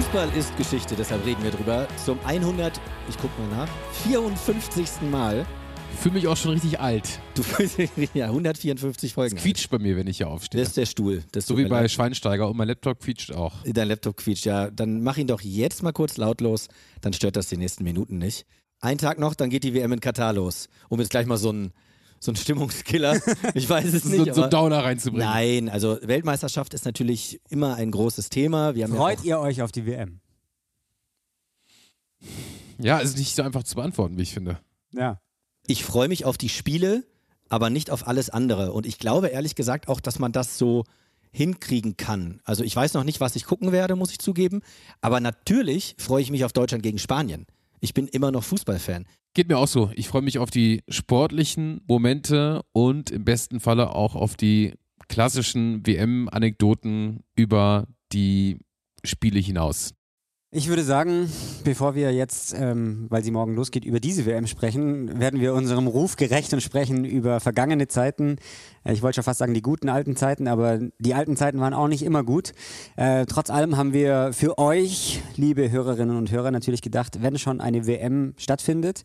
Fußball ist Geschichte, deshalb reden wir drüber. Zum 100, ich guck mal nach, 54. Mal. Ich fühle mich auch schon richtig alt. Du fühlst dich, ja, 154 Folgen. Es quietscht bei mir, wenn ich hier aufstehe. Das ist der Stuhl. Das so wie bei leid. Schweinsteiger und mein Laptop quietscht auch. Dein Laptop quietscht, ja. Dann mach ihn doch jetzt mal kurz lautlos, dann stört das die nächsten Minuten nicht. Ein Tag noch, dann geht die WM in Katar los. Um jetzt gleich mal so ein, so ein Stimmungskiller, ich weiß es So, nicht. so aber- Downer reinzubringen. Nein, also Weltmeisterschaft ist natürlich immer ein großes Thema. Wir haben ja Freut auch, ihr euch auf die WM? Ja, ist nicht so einfach zu beantworten, wie ich finde. Ja. ich freue mich auf die Spiele, aber nicht auf alles andere. Und ich glaube ehrlich gesagt auch, dass man das so hinkriegen kann. Also ich weiß noch nicht, was ich gucken werde, muss ich zugeben. Aber natürlich freue ich mich auf Deutschland gegen Spanien. Ich bin immer noch Fußballfan. Geht mir auch so. Ich freue mich auf die sportlichen Momente und im besten Falle auch auf die klassischen WM-Anekdoten über die Spiele hinaus. Ich würde sagen, bevor wir jetzt, ähm, weil sie morgen losgeht, über diese WM sprechen, werden wir unserem Ruf gerecht und sprechen über vergangene Zeiten. Äh, Ich wollte schon fast sagen, die guten alten Zeiten, aber die alten Zeiten waren auch nicht immer gut. Äh, trotz allem haben wir für euch, liebe Hörerinnen und Hörer, natürlich gedacht, wenn schon eine WM stattfindet,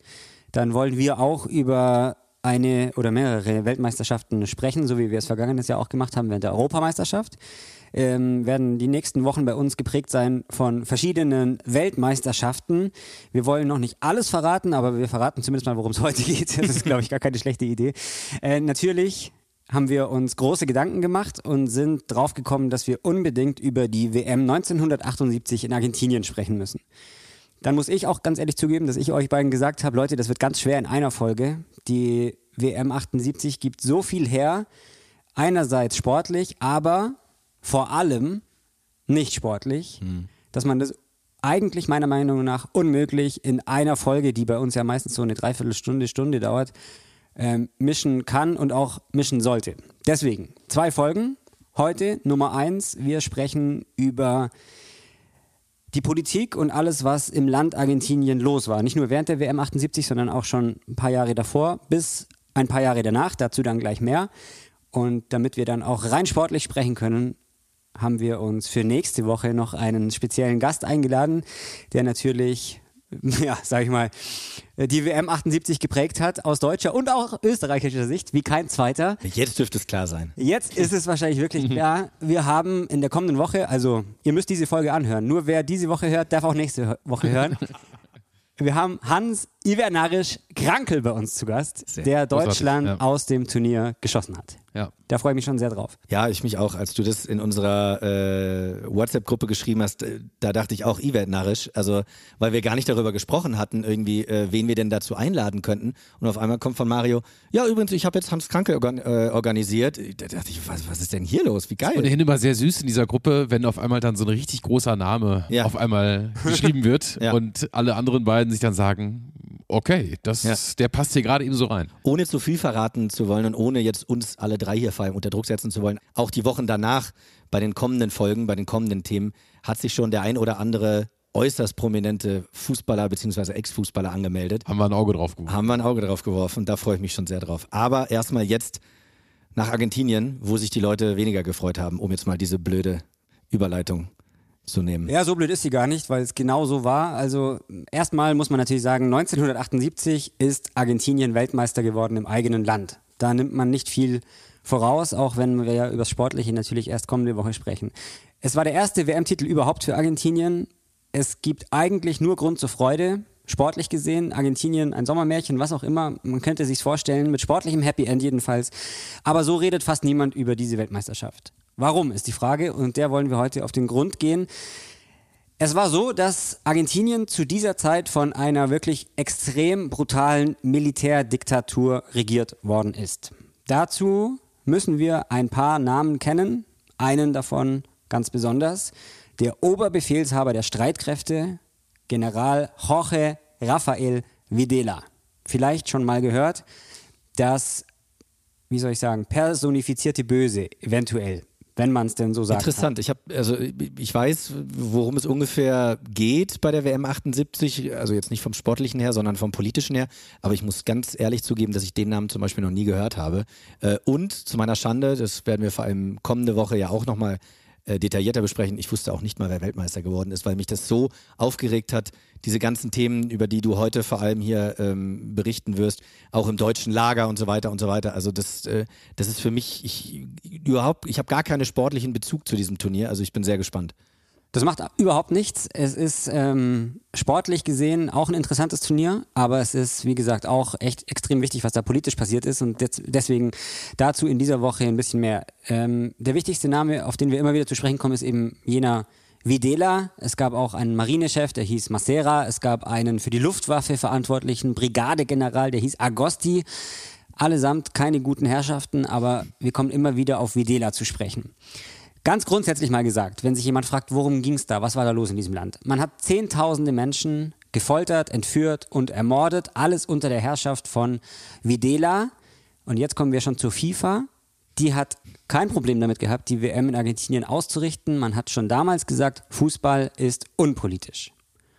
dann wollen wir auch über eine oder mehrere Weltmeisterschaften sprechen, so wie wir es vergangenes Jahr auch gemacht haben während der Europameisterschaft. Ähm, werden die nächsten Wochen bei uns geprägt sein von verschiedenen Weltmeisterschaften. Wir wollen noch nicht alles verraten, aber wir verraten zumindest mal, worum es heute geht. Das ist, glaube ich, gar keine schlechte Idee. Äh, natürlich haben wir uns große Gedanken gemacht und sind draufgekommen, dass wir unbedingt über die WM 1978 in Argentinien sprechen müssen. Dann muss ich auch ganz ehrlich zugeben, dass ich euch beiden gesagt habe, Leute, das wird ganz schwer in einer Folge. Die WM 78 gibt so viel her, einerseits sportlich, aber vor allem nicht sportlich, dass man das eigentlich meiner Meinung nach unmöglich in einer Folge, die bei uns ja meistens so eine Dreiviertelstunde, Stunde dauert, ähm, mischen kann und auch mischen sollte. Deswegen zwei Folgen. Heute Nummer eins. Wir sprechen über die Politik und alles, was im Land Argentinien los war. Nicht nur während der WM 78, sondern auch schon ein paar Jahre davor bis ein paar Jahre danach. Dazu dann gleich mehr. Und damit wir dann auch rein sportlich sprechen können, haben wir uns für nächste Woche noch einen speziellen Gast eingeladen, der natürlich, ja, sag ich mal, die WM 78 geprägt hat, aus deutscher und auch österreichischer Sicht, wie kein zweiter. Jetzt dürfte es klar sein. Jetzt ist es wahrscheinlich wirklich klar. Wir haben in der kommenden Woche, also ihr müsst diese Folge anhören. Nur wer diese Woche hört, darf auch nächste Woche hören. Wir haben Hans Ivernarisch Krankel bei uns zu Gast, Sehr der Deutschland ja. aus dem Turnier geschossen hat. Ja. Da freue ich mich schon sehr drauf. Ja, ich mich auch. Als du das in unserer äh, WhatsApp-Gruppe geschrieben hast, äh, da dachte ich auch Ivet narrisch. Also, weil wir gar nicht darüber gesprochen hatten, irgendwie, äh, wen wir denn dazu einladen könnten. Und auf einmal kommt von Mario, ja, übrigens, ich habe jetzt Hans Kranke organ äh, organisiert. Da dachte ich, was, was ist denn hier los? Wie geil. Ohnehin immer sehr süß in dieser Gruppe, wenn auf einmal dann so ein richtig großer Name Ja. auf einmal geschrieben wird Ja. und alle anderen beiden sich dann sagen, okay, das, Ja. der passt hier gerade eben so rein. ohne zu viel verraten zu wollen und ohne jetzt uns alle drei hier vor allem unter Druck setzen zu wollen, auch die Wochen danach bei den kommenden Folgen, bei den kommenden Themen, hat sich schon der ein oder andere äußerst prominente Fußballer bzw. Ex-Fußballer angemeldet. Haben wir ein Auge drauf geworfen. Haben wir ein Auge drauf geworfen, da freue ich mich schon sehr drauf. Aber erstmal jetzt nach Argentinien, wo sich die Leute weniger gefreut haben, um jetzt mal diese blöde Überleitung zu nehmen. Ja, so blöd ist sie gar nicht, weil es genau so war. Also erstmal muss man natürlich sagen, 1978 ist Argentinien Weltmeister geworden im eigenen Land. Da nimmt man nicht viel voraus, auch wenn wir ja über das Sportliche natürlich erst kommende Woche sprechen. Es war der erste WM-Titel überhaupt für Argentinien. Es gibt eigentlich nur Grund zur Freude. Sportlich gesehen, Argentinien, ein Sommermärchen, was auch immer. Man könnte sich's vorstellen, mit sportlichem Happy End jedenfalls. Aber so redet fast niemand über diese Weltmeisterschaft. Warum ist die Frage und der wollen wir heute auf den Grund gehen. Es war so, dass Argentinien zu dieser Zeit von einer wirklich extrem brutalen Militärdiktatur regiert worden ist. Dazu müssen wir ein paar Namen kennen. Einen davon ganz besonders. Der Oberbefehlshaber der Streitkräfte, General Jorge Rafael Videla. vielleicht schon mal gehört, das, wie soll ich sagen, personifizierte Böse, eventuell wenn man es denn so sagt. Interessant. Ich habe also ich weiß, worum es ungefähr geht bei der WM 78, also jetzt nicht vom sportlichen her, sondern vom politischen her. Aber ich muss ganz ehrlich zugeben, dass ich den Namen zum Beispiel noch nie gehört habe. Äh, und zu meiner Schande, das werden wir vor allem kommende Woche ja auch nochmal äh, detaillierter besprechen. Ich wusste auch nicht mal, wer Weltmeister geworden ist, weil mich das so aufgeregt hat, diese ganzen Themen, über die du heute vor allem hier ähm, berichten wirst, auch im deutschen Lager und so weiter und so weiter. Also das, äh, das ist für mich, ich überhaupt, ich habe gar keinen sportlichen Bezug zu diesem Turnier, also ich bin sehr gespannt. Das macht überhaupt nichts. Es ist ähm, sportlich gesehen auch ein interessantes Turnier, aber es ist, wie gesagt, auch echt extrem wichtig, was da politisch passiert ist und deswegen dazu in dieser Woche ein bisschen mehr. Ähm, der wichtigste Name, auf den wir immer wieder zu sprechen kommen, ist eben jener Videla. Es gab auch einen Marinechef, der hieß Massera. Es gab einen für die Luftwaffe verantwortlichen Brigadegeneral, der hieß Agosti. Allesamt keine guten Herrschaften, aber wir kommen immer wieder auf Videla zu sprechen. Ganz grundsätzlich mal gesagt, wenn sich jemand fragt, worum ging es da, was war da los in diesem Land? Man hat zehntausende Menschen gefoltert, entführt und ermordet, alles unter der Herrschaft von Videla. Und jetzt kommen wir schon zur FIFA. Die hat kein Problem damit gehabt, die WM in Argentinien auszurichten. Man hat schon damals gesagt, Fußball ist unpolitisch.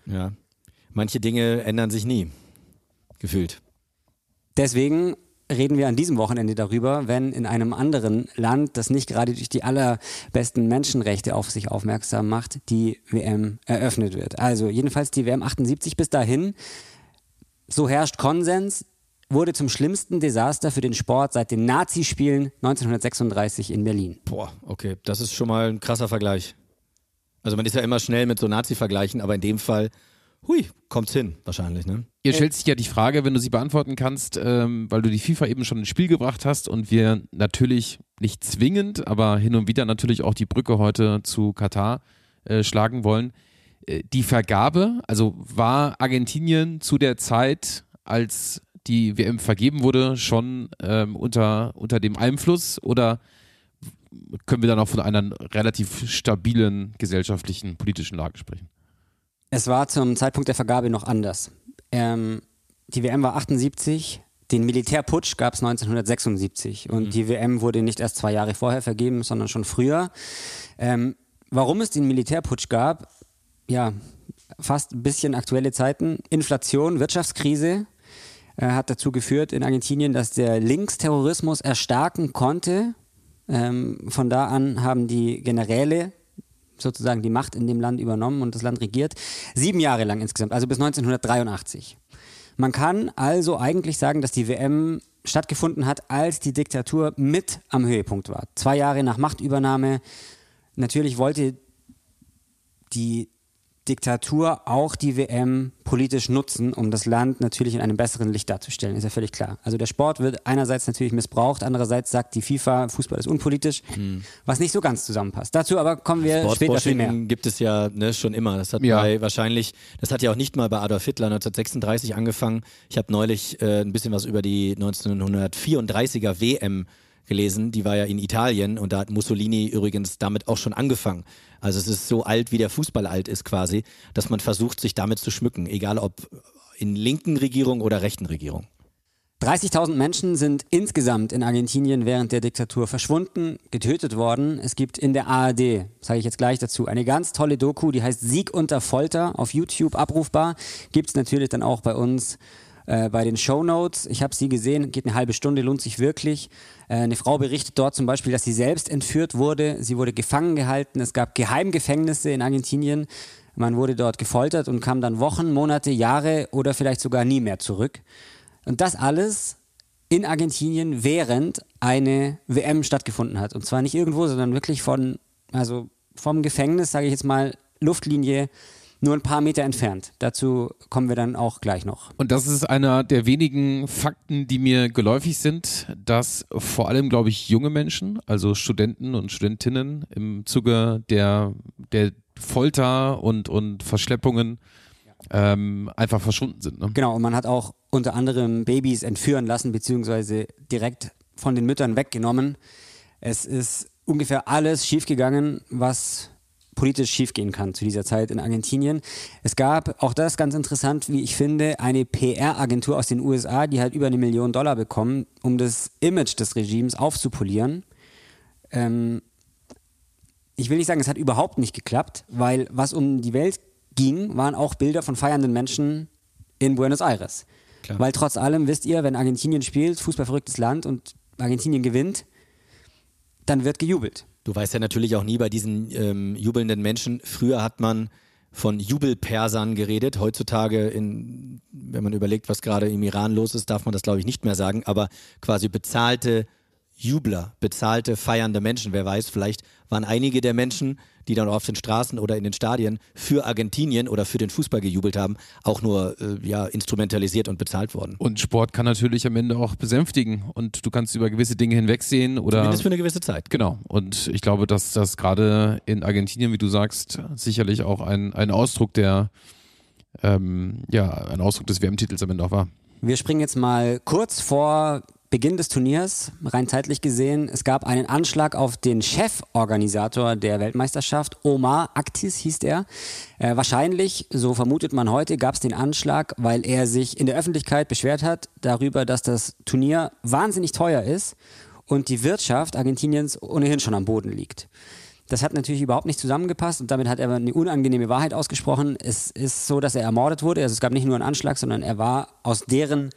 Ja, manche Dinge ändern sich nie, gefühlt. Deswegen reden wir an diesem Wochenende darüber, wenn in einem anderen Land, das nicht gerade durch die allerbesten Menschenrechte auf sich aufmerksam macht, die WM eröffnet wird. Also jedenfalls die WM 78 bis dahin. So herrscht Konsens, wurde zum schlimmsten Desaster für den Sport seit den Nazispielen 1936 in Berlin. Boah, okay, das ist schon mal ein krasser Vergleich. Also man ist ja immer schnell mit so Nazi-Vergleichen, aber in dem Fall hui, kommt's hin, wahrscheinlich, ne? Ihr stellt sich ja die Frage, wenn du sie beantworten kannst, ähm, weil du die FIFA eben schon ins Spiel gebracht hast und wir natürlich nicht zwingend, aber hin und wieder natürlich auch die Brücke heute zu Katar äh, schlagen wollen. Äh, die Vergabe, also war Argentinien zu der Zeit, als die WM vergeben wurde, schon ähm, unter, unter dem Einfluss oder können wir dann auch von einer relativ stabilen gesellschaftlichen, politischen Lage sprechen? Es war zum Zeitpunkt der Vergabe noch anders. Ähm, die WM war 78, den Militärputsch gab es 1976 und mhm. die WM wurde nicht erst zwei Jahre vorher vergeben, sondern schon früher. Ähm, warum es den Militärputsch gab, ja, fast ein bisschen aktuelle Zeiten. Inflation, Wirtschaftskrise äh, hat dazu geführt in Argentinien, dass der Linksterrorismus erstarken konnte. Ähm, von da an haben die Generäle sozusagen die Macht in dem Land übernommen und das Land regiert. Sieben Jahre lang insgesamt, also bis 1983. Man kann also eigentlich sagen, dass die WM stattgefunden hat, als die Diktatur mit am Höhepunkt war. Zwei Jahre nach Machtübernahme. Natürlich wollte die Diktatur auch die WM politisch nutzen, um das Land natürlich in einem besseren Licht darzustellen, ist ja völlig klar. Also der Sport wird einerseits natürlich missbraucht, andererseits sagt die FIFA, Fußball ist unpolitisch, hm. was nicht so ganz zusammenpasst. Dazu aber kommen wir später viel mehr. gibt es ja ne, schon immer. Das hat ja. bei wahrscheinlich, das hat ja auch nicht mal bei Adolf Hitler 1936 angefangen. Ich habe neulich äh, ein bisschen was über die 1934er WM gelesen, die war ja in Italien und da hat Mussolini übrigens damit auch schon angefangen. Also es ist so alt, wie der Fußball alt ist quasi, dass man versucht, sich damit zu schmücken, egal ob in linken Regierung oder rechten Regierung. 30.000 Menschen sind insgesamt in Argentinien während der Diktatur verschwunden, getötet worden. Es gibt in der ARD, sage ich jetzt gleich dazu, eine ganz tolle Doku, die heißt Sieg unter Folter, auf YouTube abrufbar. Gibt es natürlich dann auch bei uns äh, bei den Show Notes. Ich habe sie gesehen, geht eine halbe Stunde, lohnt sich wirklich. Äh, eine Frau berichtet dort zum Beispiel, dass sie selbst entführt wurde. Sie wurde gefangen gehalten. Es gab Geheimgefängnisse in Argentinien. Man wurde dort gefoltert und kam dann Wochen, Monate, Jahre oder vielleicht sogar nie mehr zurück. Und das alles in Argentinien, während eine WM stattgefunden hat. Und zwar nicht irgendwo, sondern wirklich von, also vom Gefängnis, sage ich jetzt mal, Luftlinie nur ein paar Meter entfernt. Dazu kommen wir dann auch gleich noch. Und das ist einer der wenigen Fakten, die mir geläufig sind, dass vor allem, glaube ich, junge Menschen, also Studenten und Studentinnen im Zuge der, der Folter und, und Verschleppungen ähm, einfach verschwunden sind. Ne? Genau, und man hat auch unter anderem Babys entführen lassen, beziehungsweise direkt von den Müttern weggenommen. Es ist ungefähr alles schiefgegangen, was politisch schiefgehen kann zu dieser Zeit in Argentinien. Es gab, auch das ganz interessant, wie ich finde, eine PR-Agentur aus den USA, die hat über eine Million Dollar bekommen, um das Image des Regimes aufzupolieren. Ähm, ich will nicht sagen, es hat überhaupt nicht geklappt, weil was um die Welt ging, waren auch Bilder von feiernden Menschen in Buenos Aires. Klar. Weil trotz allem, wisst ihr, wenn Argentinien spielt, fußballverrücktes Land und Argentinien gewinnt, dann wird gejubelt. Du weißt ja natürlich auch nie bei diesen ähm, jubelnden Menschen. Früher hat man von Jubelpersern geredet. Heutzutage, in, wenn man überlegt, was gerade im Iran los ist, darf man das, glaube ich, nicht mehr sagen. Aber quasi bezahlte Jubler, bezahlte, feiernde Menschen. Wer weiß, vielleicht waren einige der Menschen, die dann auf den Straßen oder in den Stadien für Argentinien oder für den Fußball gejubelt haben, auch nur äh, ja, instrumentalisiert und bezahlt worden. Und Sport kann natürlich am Ende auch besänftigen und du kannst über gewisse Dinge hinwegsehen oder. Zumindest für eine gewisse Zeit. Genau. Und ich glaube, dass das gerade in Argentinien, wie du sagst, sicherlich auch ein, ein Ausdruck der, ähm, ja, ein Ausdruck des WM-Titels am Ende auch war. Wir springen jetzt mal kurz vor Beginn des Turniers, rein zeitlich gesehen, es gab einen Anschlag auf den Cheforganisator der Weltmeisterschaft, Omar Aktis hieß er. Äh, wahrscheinlich, so vermutet man heute, gab es den Anschlag, weil er sich in der Öffentlichkeit beschwert hat darüber, dass das Turnier wahnsinnig teuer ist und die Wirtschaft Argentiniens ohnehin schon am Boden liegt. Das hat natürlich überhaupt nicht zusammengepasst und damit hat er eine unangenehme Wahrheit ausgesprochen. Es ist so, dass er ermordet wurde. Also es gab nicht nur einen Anschlag, sondern er war aus deren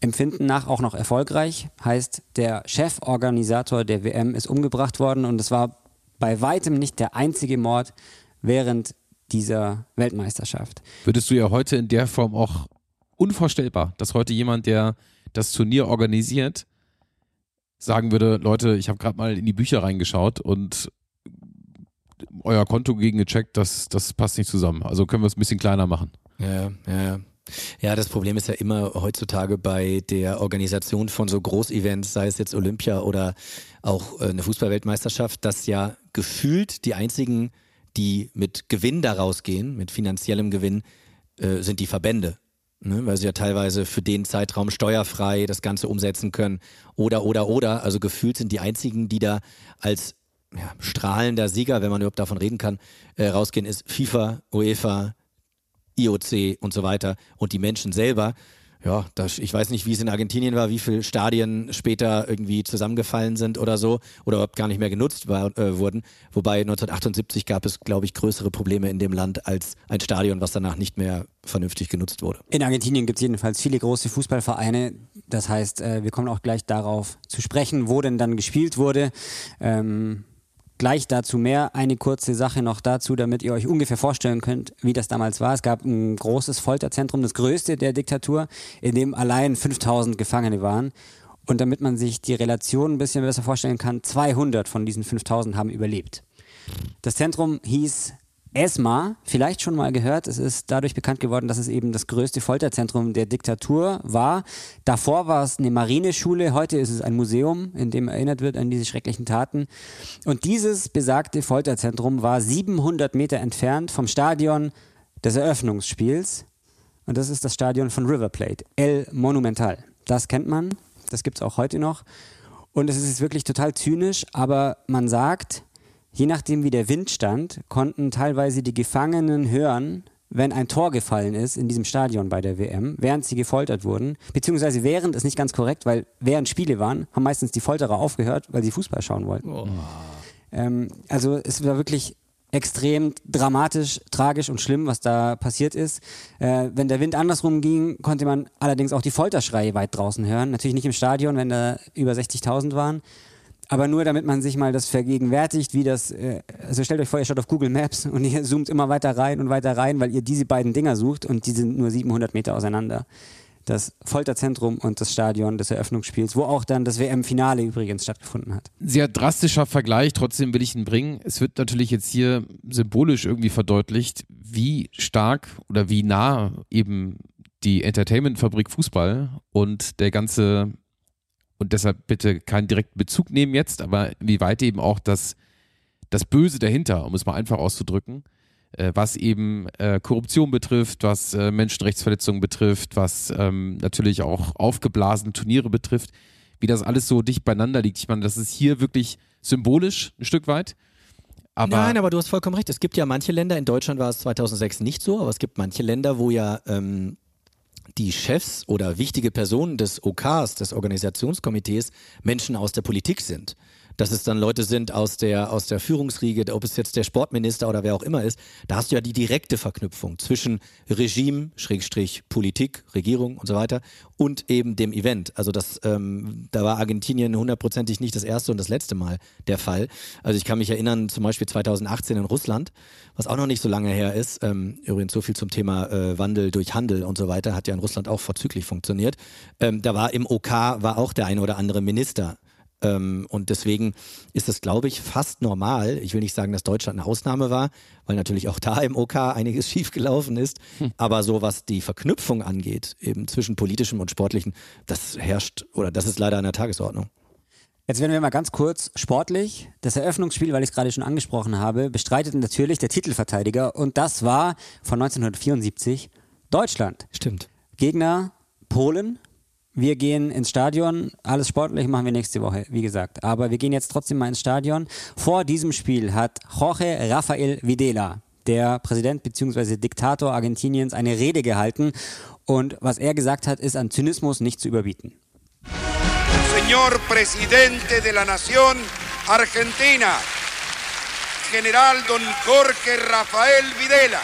Empfinden nach auch noch erfolgreich. Heißt, der Cheforganisator der WM ist umgebracht worden und es war bei weitem nicht der einzige Mord während dieser Weltmeisterschaft. Würdest du ja heute in der Form auch unvorstellbar, dass heute jemand, der das Turnier organisiert, sagen würde, Leute, ich habe gerade mal in die Bücher reingeschaut und euer Konto gegen gecheckt, das, das passt nicht zusammen. Also können wir es ein bisschen kleiner machen. Ja, ja, ja. Das Problem ist ja immer heutzutage bei der Organisation von so Großevents, sei es jetzt Olympia oder auch äh, eine Fußballweltmeisterschaft, dass ja gefühlt die einzigen, die mit Gewinn daraus gehen, mit finanziellem Gewinn, äh, sind die Verbände. Ne, weil sie ja teilweise für den Zeitraum steuerfrei das Ganze umsetzen können. Oder, oder, oder. Also gefühlt sind die einzigen, die da als ja, strahlender Sieger, wenn man überhaupt davon reden kann, äh, rausgehen, ist FIFA, UEFA, IOC und so weiter und die Menschen selber. Ja, das, ich weiß nicht, wie es in Argentinien war, wie viele Stadien später irgendwie zusammengefallen sind oder so oder überhaupt gar nicht mehr genutzt war, äh, wurden. Wobei 1978 gab es, glaube ich, größere Probleme in dem Land als ein Stadion, was danach nicht mehr vernünftig genutzt wurde. In Argentinien gibt es jedenfalls viele große Fußballvereine. Das heißt, äh, wir kommen auch gleich darauf zu sprechen, wo denn dann gespielt wurde. Ähm, Gleich dazu mehr. Eine kurze Sache noch dazu, damit ihr euch ungefähr vorstellen könnt, wie das damals war. Es gab ein großes Folterzentrum, das größte der Diktatur, in dem allein 5000 Gefangene waren. Und damit man sich die Relation ein bisschen besser vorstellen kann, 200 von diesen 5000 haben überlebt. Das Zentrum hieß ESMA, vielleicht schon mal gehört. Es ist dadurch bekannt geworden, dass es eben das größte Folterzentrum der Diktatur war. Davor war es eine Marineschule, heute ist es ein Museum, in dem erinnert wird an diese schrecklichen Taten. Und dieses besagte Folterzentrum war 700 Meter entfernt vom Stadion des Eröffnungsspiels. Und das ist das Stadion von River Plate, El Monumental. Das kennt man, das gibt es auch heute noch. Und es ist wirklich total zynisch, aber man sagt, Je nachdem, wie der Wind stand, konnten teilweise die Gefangenen hören, wenn ein Tor gefallen ist in diesem Stadion bei der WM, während sie gefoltert wurden. Beziehungsweise während ist nicht ganz korrekt, weil während Spiele waren, haben meistens die Folterer aufgehört, weil sie Fußball schauen wollten. Oh. Ähm, also es war wirklich extrem dramatisch, tragisch und schlimm, was da passiert ist. Äh, wenn der Wind andersrum ging, konnte man allerdings auch die Folterschreie weit draußen hören. Natürlich nicht im Stadion, wenn da über 60.000 waren, aber nur damit man sich mal das vergegenwärtigt, wie das, äh, also stellt euch vor, ihr schaut auf Google Maps und ihr zoomt immer weiter rein und weiter rein, weil ihr diese beiden Dinger sucht und die sind nur 700 Meter auseinander. Das Folterzentrum und das Stadion des Eröffnungsspiels, wo auch dann das WM-Finale übrigens stattgefunden hat. Sehr drastischer Vergleich, trotzdem will ich ihn bringen. Es wird natürlich jetzt hier symbolisch irgendwie verdeutlicht, wie stark oder wie nah eben die Entertainment-Fabrik Fußball und der ganze und deshalb bitte keinen direkten Bezug nehmen jetzt, aber wie weit eben auch das, das Böse dahinter, um es mal einfach auszudrücken, äh, was eben äh, Korruption betrifft, was äh, Menschenrechtsverletzungen betrifft, was ähm, natürlich auch aufgeblasene Turniere betrifft, wie das alles so dicht beieinander liegt. Ich meine, das ist hier wirklich symbolisch ein Stück weit, Aber Nein, aber du hast vollkommen recht. Es gibt ja manche Länder, in Deutschland war es 2006 nicht so, aber es gibt manche Länder, wo ja ähm, die Chefs oder wichtige Personen des OKs, des Organisationskomitees, Menschen aus der Politik sind. Dass es dann Leute sind aus der, aus der Führungsriege, ob es jetzt der Sportminister oder wer auch immer ist, da hast du ja die direkte Verknüpfung zwischen Regime, Schrägstrich Politik, Regierung und so weiter und eben dem Event. Also das, ähm, da war Argentinien hundertprozentig nicht das erste und das letzte Mal der Fall. Also ich kann mich erinnern, zum Beispiel 2018 in Russland, was auch noch nicht so lange her ist. Ähm, übrigens so viel zum Thema äh, Wandel durch Handel und so weiter, hat ja in Russland auch vorzüglich funktioniert. Ähm, da war im OK war auch der eine oder andere Minister. Ähm, und deswegen ist es, glaube ich, fast normal. Ich will nicht sagen, dass Deutschland eine Ausnahme war, weil natürlich auch da im OK einiges schiefgelaufen ist. Hm. Aber so was die Verknüpfung angeht, eben zwischen politischem und sportlichen, das herrscht oder das ist leider an der Tagesordnung. Jetzt werden wir mal ganz kurz sportlich. Das Eröffnungsspiel, weil ich es gerade schon angesprochen habe, bestreitet natürlich der Titelverteidiger und das war von 1974 Deutschland. Stimmt. Gegner Polen. Wir gehen ins Stadion. Alles sportlich machen wir nächste Woche, wie gesagt. Aber wir gehen jetzt trotzdem mal ins Stadion. Vor diesem Spiel hat Jorge Rafael Videla, der Präsident bzw. Diktator Argentiniens, eine Rede gehalten. Und was er gesagt hat, ist an Zynismus nicht zu überbieten. señor presidente de la nación argentina, general don Jorge Rafael Videla.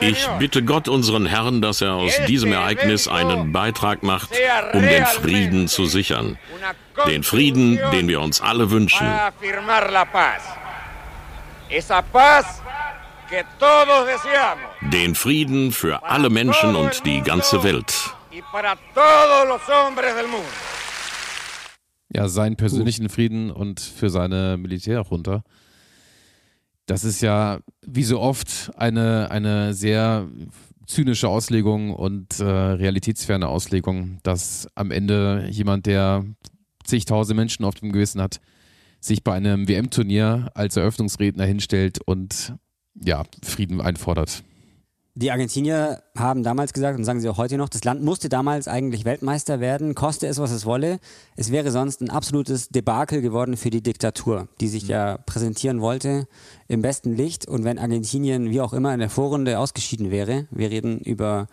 Ich bitte Gott, unseren Herrn, dass er aus diesem Ereignis einen Beitrag macht, um den Frieden zu sichern. Den Frieden, den wir uns alle wünschen. Den Frieden für alle Menschen und die ganze Welt. Ja, seinen persönlichen Frieden und für seine Militärjunta. Das ist ja wie so oft eine, eine sehr zynische Auslegung und äh, realitätsferne Auslegung, dass am Ende jemand, der zigtausend Menschen auf dem Gewissen hat, sich bei einem WM-Turnier als Eröffnungsredner hinstellt und ja, Frieden einfordert. Die Argentinier haben damals gesagt und sagen sie auch heute noch, das Land musste damals eigentlich Weltmeister werden, koste es, was es wolle. Es wäre sonst ein absolutes Debakel geworden für die Diktatur, die sich ja präsentieren wollte im besten Licht. Und wenn Argentinien wie auch immer in der Vorrunde ausgeschieden wäre, wir reden über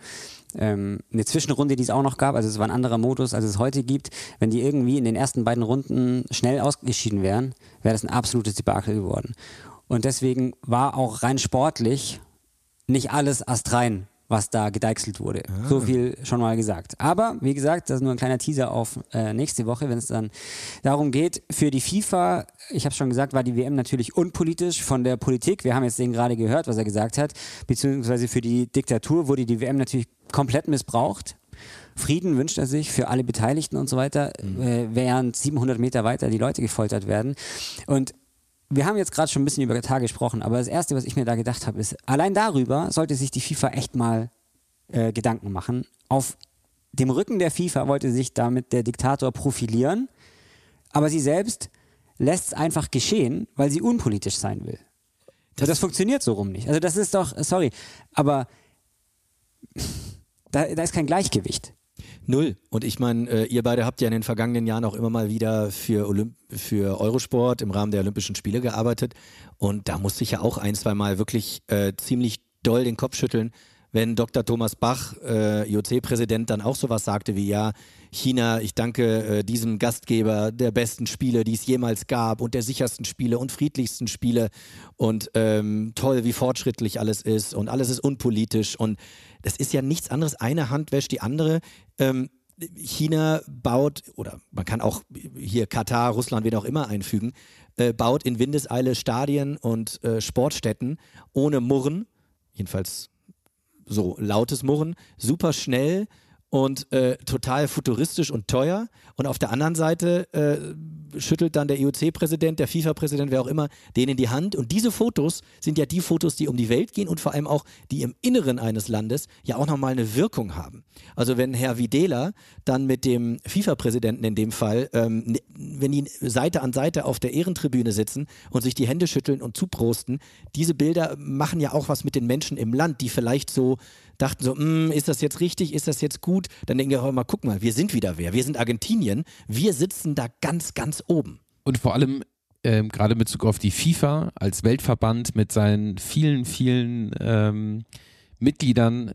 ähm, eine Zwischenrunde, die es auch noch gab, also es war ein anderer Modus, als es heute gibt, wenn die irgendwie in den ersten beiden Runden schnell ausgeschieden wären, wäre das ein absolutes Debakel geworden. Und deswegen war auch rein sportlich nicht alles astrein, was da gedeichselt wurde. So viel schon mal gesagt. Aber wie gesagt, das ist nur ein kleiner Teaser auf äh, nächste Woche, wenn es dann darum geht, für die FIFA, ich habe schon gesagt, war die WM natürlich unpolitisch von der Politik. Wir haben jetzt den gerade gehört, was er gesagt hat, beziehungsweise für die Diktatur wurde die WM natürlich komplett missbraucht. Frieden wünscht er sich für alle Beteiligten und so weiter, äh, während 700 Meter weiter die Leute gefoltert werden. Und wir haben jetzt gerade schon ein bisschen über Katar gesprochen, aber das Erste, was ich mir da gedacht habe, ist, allein darüber sollte sich die FIFA echt mal äh, Gedanken machen. Auf dem Rücken der FIFA wollte sich damit der Diktator profilieren, aber sie selbst lässt es einfach geschehen, weil sie unpolitisch sein will. Das, das funktioniert so rum nicht. Also das ist doch, sorry, aber da, da ist kein Gleichgewicht. Null. Und ich meine, äh, ihr beide habt ja in den vergangenen Jahren auch immer mal wieder für, Olymp für Eurosport im Rahmen der Olympischen Spiele gearbeitet. Und da musste ich ja auch ein, zwei Mal wirklich äh, ziemlich doll den Kopf schütteln, wenn Dr. Thomas Bach, äh, IOC-Präsident, dann auch sowas sagte wie, ja, China, ich danke äh, diesem Gastgeber der besten Spiele, die es jemals gab und der sichersten Spiele und friedlichsten Spiele und ähm, toll, wie fortschrittlich alles ist und alles ist unpolitisch und das ist ja nichts anderes. Eine Hand wäscht die andere. Ähm, China baut, oder man kann auch hier Katar, Russland, wen auch immer einfügen, äh, baut in Windeseile Stadien und äh, Sportstätten ohne Murren, jedenfalls so lautes Murren, super schnell und äh, total futuristisch und teuer. Und auf der anderen Seite äh, schüttelt dann der IOC-Präsident, der FIFA-Präsident, wer auch immer, denen die Hand. Und diese Fotos sind ja die Fotos, die um die Welt gehen und vor allem auch die im Inneren eines Landes ja auch nochmal eine Wirkung haben. Also wenn Herr Videla dann mit dem FIFA-Präsidenten in dem Fall, ähm, wenn die Seite an Seite auf der Ehrentribüne sitzen und sich die Hände schütteln und zuprosten, diese Bilder machen ja auch was mit den Menschen im Land, die vielleicht so dachten so, "Mm, ist das jetzt richtig, ist das jetzt gut? Dann denken wir mal, guck mal, wir sind wieder wer, wir sind Argentinien, wir sitzen da ganz, ganz oben. Und vor allem ähm, gerade in Bezug auf die FIFA als Weltverband mit seinen vielen, vielen ähm, Mitgliedern,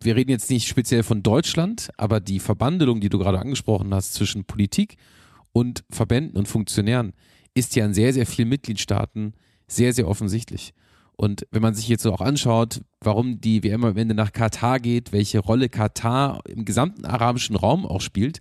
wir reden jetzt nicht speziell von Deutschland, aber die Verbandelung, die du gerade angesprochen hast zwischen Politik und Verbänden und Funktionären, ist ja in sehr, sehr vielen Mitgliedstaaten sehr, sehr offensichtlich. Und wenn man sich jetzt so auch anschaut, warum die WM am Ende nach Katar geht, welche Rolle Katar im gesamten arabischen Raum auch spielt,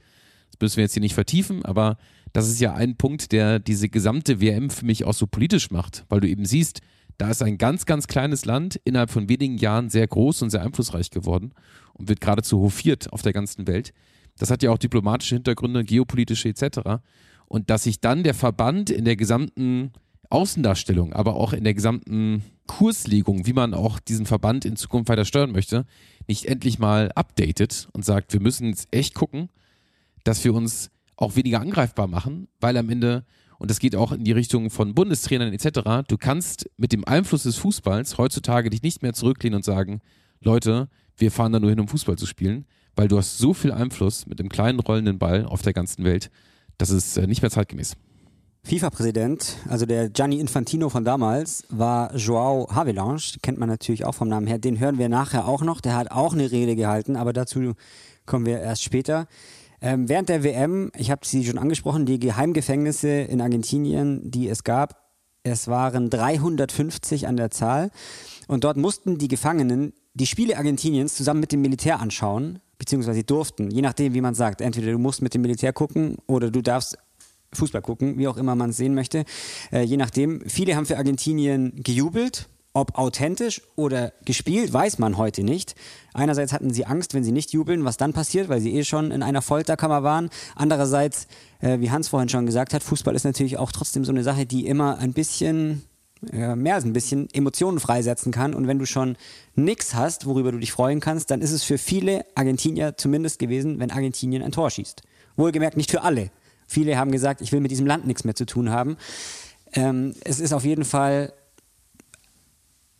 das müssen wir jetzt hier nicht vertiefen, aber das ist ja ein Punkt, der diese gesamte WM für mich auch so politisch macht, weil du eben siehst, da ist ein ganz, ganz kleines Land innerhalb von wenigen Jahren sehr groß und sehr einflussreich geworden und wird geradezu hofiert auf der ganzen Welt. Das hat ja auch diplomatische Hintergründe, geopolitische etc. Und dass sich dann der Verband in der gesamten Außendarstellung, aber auch in der gesamten Kurslegung, wie man auch diesen Verband in Zukunft weiter steuern möchte, nicht endlich mal updatet und sagt, wir müssen jetzt echt gucken, dass wir uns auch weniger angreifbar machen, weil am Ende und das geht auch in die Richtung von Bundestrainern etc. Du kannst mit dem Einfluss des Fußballs heutzutage dich nicht mehr zurücklehnen und sagen, Leute, wir fahren da nur hin, um Fußball zu spielen, weil du hast so viel Einfluss mit dem kleinen rollenden Ball auf der ganzen Welt, das ist äh, nicht mehr zeitgemäß. FIFA-Präsident, also der Gianni Infantino von damals, war Joao Havelange, kennt man natürlich auch vom Namen her. Den hören wir nachher auch noch. Der hat auch eine Rede gehalten, aber dazu kommen wir erst später. Ähm, während der WM, ich habe sie schon angesprochen, die Geheimgefängnisse in Argentinien, die es gab, es waren 350 an der Zahl. Und dort mussten die Gefangenen die Spiele Argentiniens zusammen mit dem Militär anschauen, beziehungsweise durften, je nachdem, wie man sagt. Entweder du musst mit dem Militär gucken oder du darfst Fußball gucken, wie auch immer man es sehen möchte. Äh, je nachdem. Viele haben für Argentinien gejubelt, ob authentisch oder gespielt, weiß man heute nicht. Einerseits hatten sie Angst, wenn sie nicht jubeln, was dann passiert, weil sie eh schon in einer Folterkammer waren. Andererseits, äh, wie Hans vorhin schon gesagt hat, Fußball ist natürlich auch trotzdem so eine Sache, die immer ein bisschen, äh, mehr als ein bisschen Emotionen freisetzen kann. Und wenn du schon nichts hast, worüber du dich freuen kannst, dann ist es für viele Argentinier zumindest gewesen, wenn Argentinien ein Tor schießt. Wohlgemerkt nicht für alle. Viele haben gesagt, ich will mit diesem Land nichts mehr zu tun haben. Ähm, es ist auf jeden Fall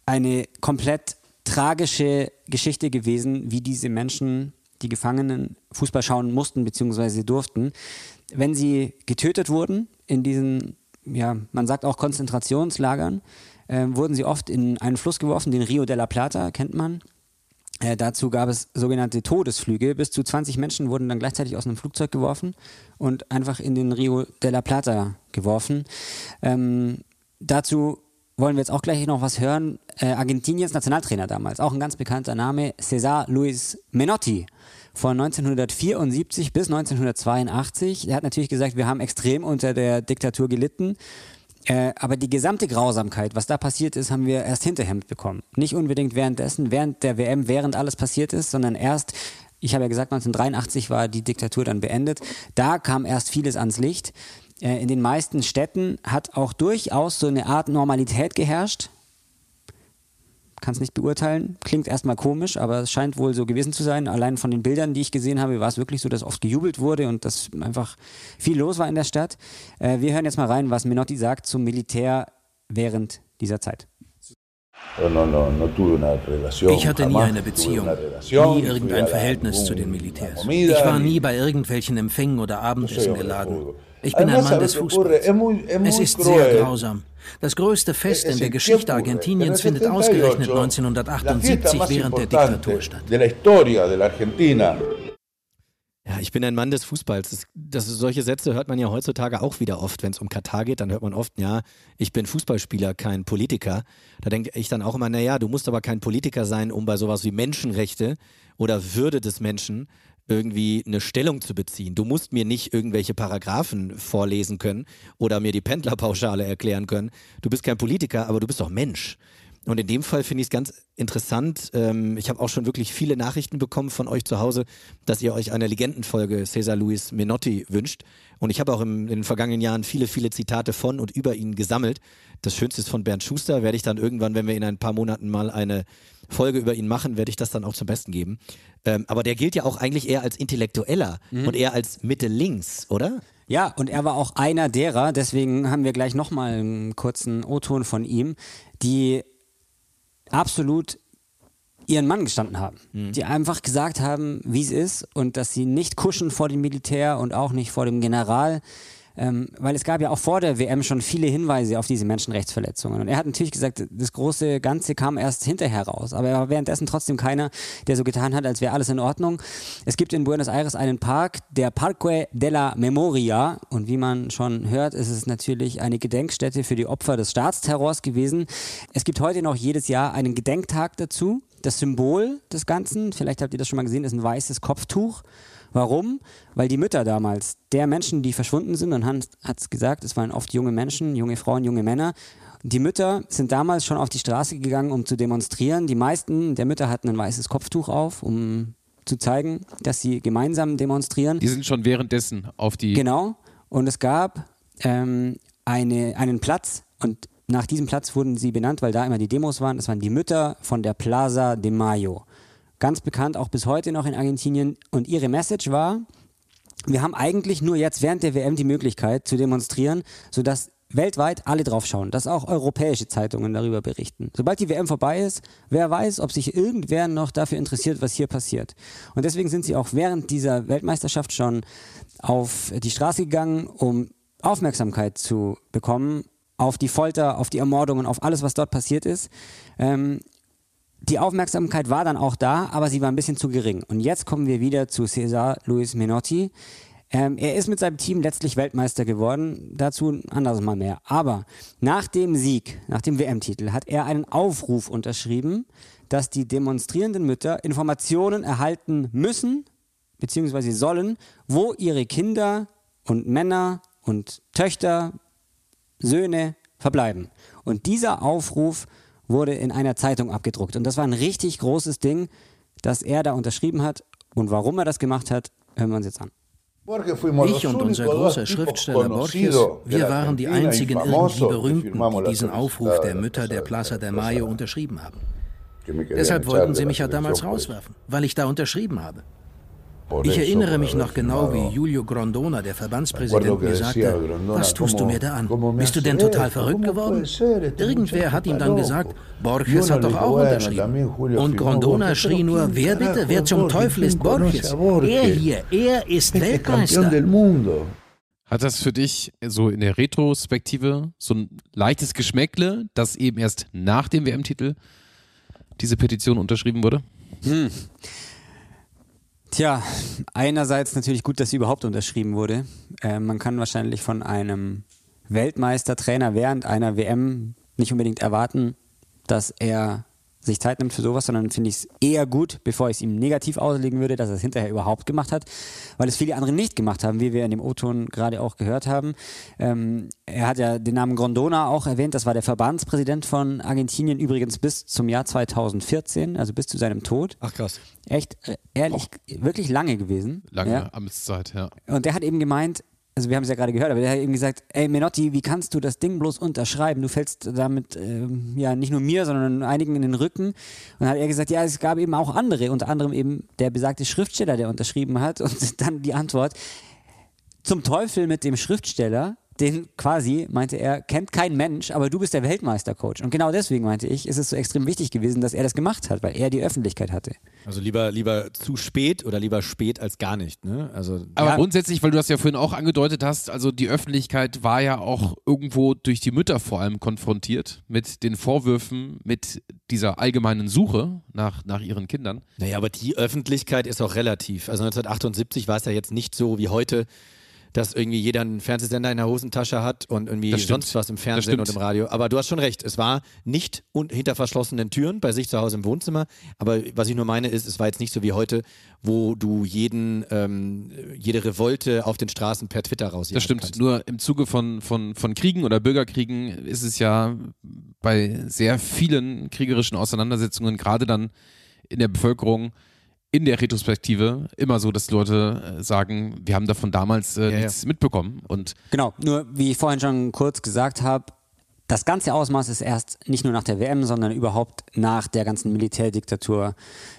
eine komplett tragische Geschichte gewesen, wie diese Menschen, die Gefangenen, Fußball schauen mussten bzw. durften. Wenn sie getötet wurden in diesen, ja, man sagt auch Konzentrationslagern, äh, wurden sie oft in einen Fluss geworfen, den Rio de la Plata, kennt man. Äh, dazu gab es sogenannte Todesflüge. Bis zu 20 Menschen wurden dann gleichzeitig aus einem Flugzeug geworfen und einfach in den Rio de la Plata geworfen. Ähm, dazu wollen wir jetzt auch gleich noch was hören. Äh, Argentiniens Nationaltrainer damals, auch ein ganz bekannter Name, Cesar Luis Menotti von 1974 bis 1982. Der hat natürlich gesagt, wir haben extrem unter der Diktatur gelitten. Äh, aber die gesamte Grausamkeit, was da passiert ist, haben wir erst hinterher mitbekommen. Nicht unbedingt währenddessen, während der WM, während alles passiert ist, sondern erst, ich habe ja gesagt, 1983 war die Diktatur dann beendet. Da kam erst vieles ans Licht. Äh, in den meisten Städten hat auch durchaus so eine Art Normalität geherrscht. Kann es nicht beurteilen. Klingt erstmal komisch, aber es scheint wohl so gewesen zu sein. Allein von den Bildern, die ich gesehen habe, war es wirklich so, dass oft gejubelt wurde und dass einfach viel los war in der Stadt. Äh, wir hören jetzt mal rein, was Menotti sagt zum Militär während dieser Zeit. Ich hatte nie eine Beziehung, nie irgendein Verhältnis zu den Militärs. Ich war nie bei irgendwelchen Empfängen oder Abendessen geladen. Ich bin ein Mann des Fußballs. Es ist sehr grausam. Das größte Fest in der Geschichte Argentiniens findet ausgerechnet 1978 während der Diktatur statt. Ja, ich bin ein Mann des Fußballs. Das, das, solche Sätze hört man ja heutzutage auch wieder oft. Wenn es um Katar geht, dann hört man oft, ja, ich bin Fußballspieler, kein Politiker. Da denke ich dann auch immer, naja, du musst aber kein Politiker sein, um bei sowas wie Menschenrechte oder Würde des Menschen irgendwie eine Stellung zu beziehen. Du musst mir nicht irgendwelche Paragraphen vorlesen können oder mir die Pendlerpauschale erklären können. Du bist kein Politiker, aber du bist doch Mensch. Und in dem Fall finde ich es ganz interessant. Ähm, ich habe auch schon wirklich viele Nachrichten bekommen von euch zu Hause, dass ihr euch eine Legendenfolge Cesar Luis Menotti wünscht. Und ich habe auch im, in den vergangenen Jahren viele, viele Zitate von und über ihn gesammelt. Das Schönste ist von Bernd Schuster. Werde ich dann irgendwann, wenn wir in ein paar Monaten mal eine Folge über ihn machen, werde ich das dann auch zum Besten geben. Ähm, aber der gilt ja auch eigentlich eher als Intellektueller mhm. und eher als Mitte links, oder? Ja, und er war auch einer derer, deswegen haben wir gleich nochmal einen kurzen O-Ton von ihm, die absolut ihren Mann gestanden haben. Mhm. Die einfach gesagt haben, wie es ist und dass sie nicht kuschen vor dem Militär und auch nicht vor dem General, ähm, weil es gab ja auch vor der WM schon viele Hinweise auf diese Menschenrechtsverletzungen. Und er hat natürlich gesagt, das große Ganze kam erst hinterher raus. Aber er war währenddessen trotzdem keiner, der so getan hat, als wäre alles in Ordnung. Es gibt in Buenos Aires einen Park, der Parque de la Memoria. Und wie man schon hört, ist es natürlich eine Gedenkstätte für die Opfer des Staatsterrors gewesen. Es gibt heute noch jedes Jahr einen Gedenktag dazu. Das Symbol des Ganzen, vielleicht habt ihr das schon mal gesehen, ist ein weißes Kopftuch. Warum? Weil die Mütter damals, der Menschen, die verschwunden sind, und Hans hat es gesagt, es waren oft junge Menschen, junge Frauen, junge Männer, die Mütter sind damals schon auf die Straße gegangen, um zu demonstrieren. Die meisten der Mütter hatten ein weißes Kopftuch auf, um zu zeigen, dass sie gemeinsam demonstrieren. Die sind schon währenddessen auf die. Genau. Und es gab ähm, eine, einen Platz und nach diesem Platz wurden sie benannt, weil da immer die Demos waren. Das waren die Mütter von der Plaza de Mayo ganz bekannt, auch bis heute noch in Argentinien. Und ihre Message war, wir haben eigentlich nur jetzt während der WM die Möglichkeit zu demonstrieren, sodass weltweit alle drauf schauen, dass auch europäische Zeitungen darüber berichten. Sobald die WM vorbei ist, wer weiß, ob sich irgendwer noch dafür interessiert, was hier passiert. Und deswegen sind sie auch während dieser Weltmeisterschaft schon auf die Straße gegangen, um Aufmerksamkeit zu bekommen auf die Folter, auf die Ermordungen, auf alles, was dort passiert ist. Ähm, die Aufmerksamkeit war dann auch da, aber sie war ein bisschen zu gering. Und jetzt kommen wir wieder zu Cesar Luis Menotti. Ähm, er ist mit seinem Team letztlich Weltmeister geworden, dazu ein anderes Mal mehr. Aber nach dem Sieg, nach dem WM-Titel, hat er einen Aufruf unterschrieben, dass die demonstrierenden Mütter Informationen erhalten müssen, beziehungsweise sollen, wo ihre Kinder und Männer und Töchter, Söhne verbleiben. Und dieser Aufruf wurde in einer Zeitung abgedruckt. Und das war ein richtig großes Ding, das er da unterschrieben hat. Und warum er das gemacht hat, hören wir uns jetzt an. Ich und unser großer Schriftsteller Borges, wir waren die einzigen irgendwie Berühmten, die diesen Aufruf der Mütter der Plaza de Mayo unterschrieben haben. Deshalb wollten sie mich ja damals rauswerfen, weil ich da unterschrieben habe. Ich erinnere mich noch genau, wie Julio Grondona, der Verbandspräsident, mir sagte, was tust du mir da an? Bist du denn total verrückt geworden? Irgendwer hat ihm dann gesagt, Borges hat doch auch unterschrieben. Und Grondona schrie nur, wer bitte, wer zum Teufel ist Borges? Er hier, er ist Weltmeister. Hat das für dich so in der Retrospektive so ein leichtes Geschmäckle, dass eben erst nach dem WM-Titel diese Petition unterschrieben wurde? Hm. Tja, einerseits natürlich gut, dass sie überhaupt unterschrieben wurde. Äh, man kann wahrscheinlich von einem Weltmeistertrainer während einer WM nicht unbedingt erwarten, dass er sich Zeit nimmt für sowas, sondern finde ich es eher gut, bevor ich es ihm negativ auslegen würde, dass er es hinterher überhaupt gemacht hat, weil es viele andere nicht gemacht haben, wie wir in dem O-Ton gerade auch gehört haben. Ähm, er hat ja den Namen Grondona auch erwähnt, das war der Verbandspräsident von Argentinien, übrigens bis zum Jahr 2014, also bis zu seinem Tod. Ach krass. Echt, äh, ehrlich, Och. wirklich lange gewesen. Lange ja. Amtszeit, ja. Und der hat eben gemeint, also wir haben es ja gerade gehört, aber der hat eben gesagt, ey Menotti, wie kannst du das Ding bloß unterschreiben? Du fällst damit ähm, ja nicht nur mir, sondern einigen in den Rücken. Und dann hat er gesagt, ja, es gab eben auch andere, unter anderem eben der besagte Schriftsteller, der unterschrieben hat. Und dann die Antwort, zum Teufel mit dem Schriftsteller, den quasi, meinte er, kennt kein Mensch, aber du bist der Weltmeistercoach. Und genau deswegen, meinte ich, ist es so extrem wichtig gewesen, dass er das gemacht hat, weil er die Öffentlichkeit hatte. Also lieber, lieber zu spät oder lieber spät als gar nicht. Ne? Also, aber ja. grundsätzlich, weil du das ja vorhin auch angedeutet hast, also die Öffentlichkeit war ja auch irgendwo durch die Mütter vor allem konfrontiert mit den Vorwürfen, mit dieser allgemeinen Suche nach, nach ihren Kindern. Naja, aber die Öffentlichkeit ist auch relativ. Also 1978 war es ja jetzt nicht so wie heute, dass irgendwie jeder einen Fernsehsender in der Hosentasche hat und irgendwie sonst was im Fernsehen und im Radio. Aber du hast schon recht, es war nicht hinter verschlossenen Türen bei sich zu Hause im Wohnzimmer. Aber was ich nur meine ist, es war jetzt nicht so wie heute, wo du jeden, ähm, jede Revolte auf den Straßen per Twitter raus Das stimmt. Kannst. Nur im Zuge von, von, von Kriegen oder Bürgerkriegen ist es ja bei sehr vielen kriegerischen Auseinandersetzungen gerade dann in der Bevölkerung in der Retrospektive immer so, dass Leute äh, sagen, wir haben davon damals äh, ja, nichts ja. mitbekommen. Und genau, nur wie ich vorhin schon kurz gesagt habe, das ganze Ausmaß ist erst nicht nur nach der WM, sondern überhaupt nach der ganzen Militärdiktatur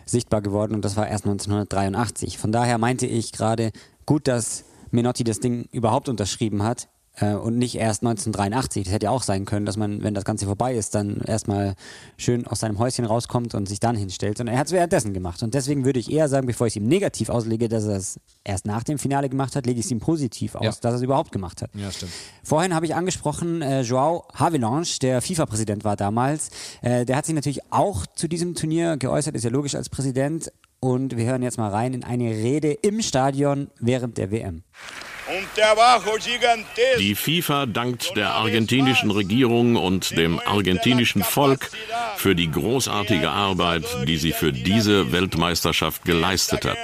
sichtbar geworden und das war erst 1983. Von daher meinte ich gerade, gut, dass Menotti das Ding überhaupt unterschrieben hat. Äh, und nicht erst 1983. Das hätte ja auch sein können, dass man, wenn das Ganze vorbei ist, dann erstmal schön aus seinem Häuschen rauskommt und sich dann hinstellt. Sondern er hat es währenddessen gemacht. Und deswegen würde ich eher sagen, bevor ich es ihm negativ auslege, dass er es erst nach dem Finale gemacht hat, lege ich es ihm positiv aus, ja. dass er es überhaupt gemacht hat. Ja, stimmt. Vorhin habe ich angesprochen, äh, Joao Havelange, der FIFA-Präsident war damals. Äh, der hat sich natürlich auch zu diesem Turnier geäußert, ist ja logisch als Präsident. Und wir hören jetzt mal rein in eine Rede im Stadion während der WM. Die FIFA dankt der argentinischen Regierung und dem argentinischen Volk für die großartige Arbeit, die sie für diese Weltmeisterschaft geleistet hat.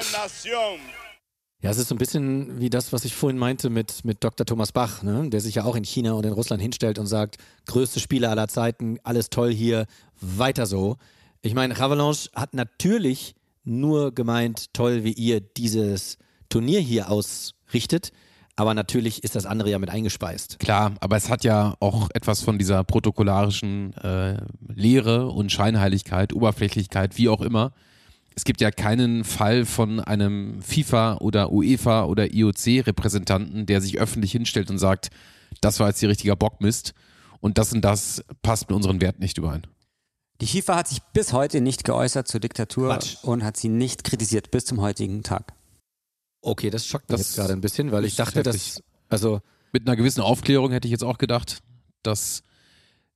Ja, es ist so ein bisschen wie das, was ich vorhin meinte mit, mit Dr. Thomas Bach, ne? der sich ja auch in China und in Russland hinstellt und sagt, größte Spieler aller Zeiten, alles toll hier, weiter so. Ich meine, Ravalanche hat natürlich nur gemeint, toll, wie ihr dieses Turnier hier ausrichtet. Aber natürlich ist das andere ja mit eingespeist. Klar, aber es hat ja auch etwas von dieser protokollarischen äh, Lehre und Scheinheiligkeit, Oberflächlichkeit, wie auch immer. Es gibt ja keinen Fall von einem FIFA oder UEFA oder IOC-Repräsentanten, der sich öffentlich hinstellt und sagt, das war jetzt die richtiger Bockmist und das und das passt mit unseren Werten nicht überein. Die FIFA hat sich bis heute nicht geäußert zur Diktatur Quatsch. und hat sie nicht kritisiert bis zum heutigen Tag. Okay, das schockt mich jetzt gerade ein bisschen, weil ich dachte, dass also mit einer gewissen Aufklärung hätte ich jetzt auch gedacht, dass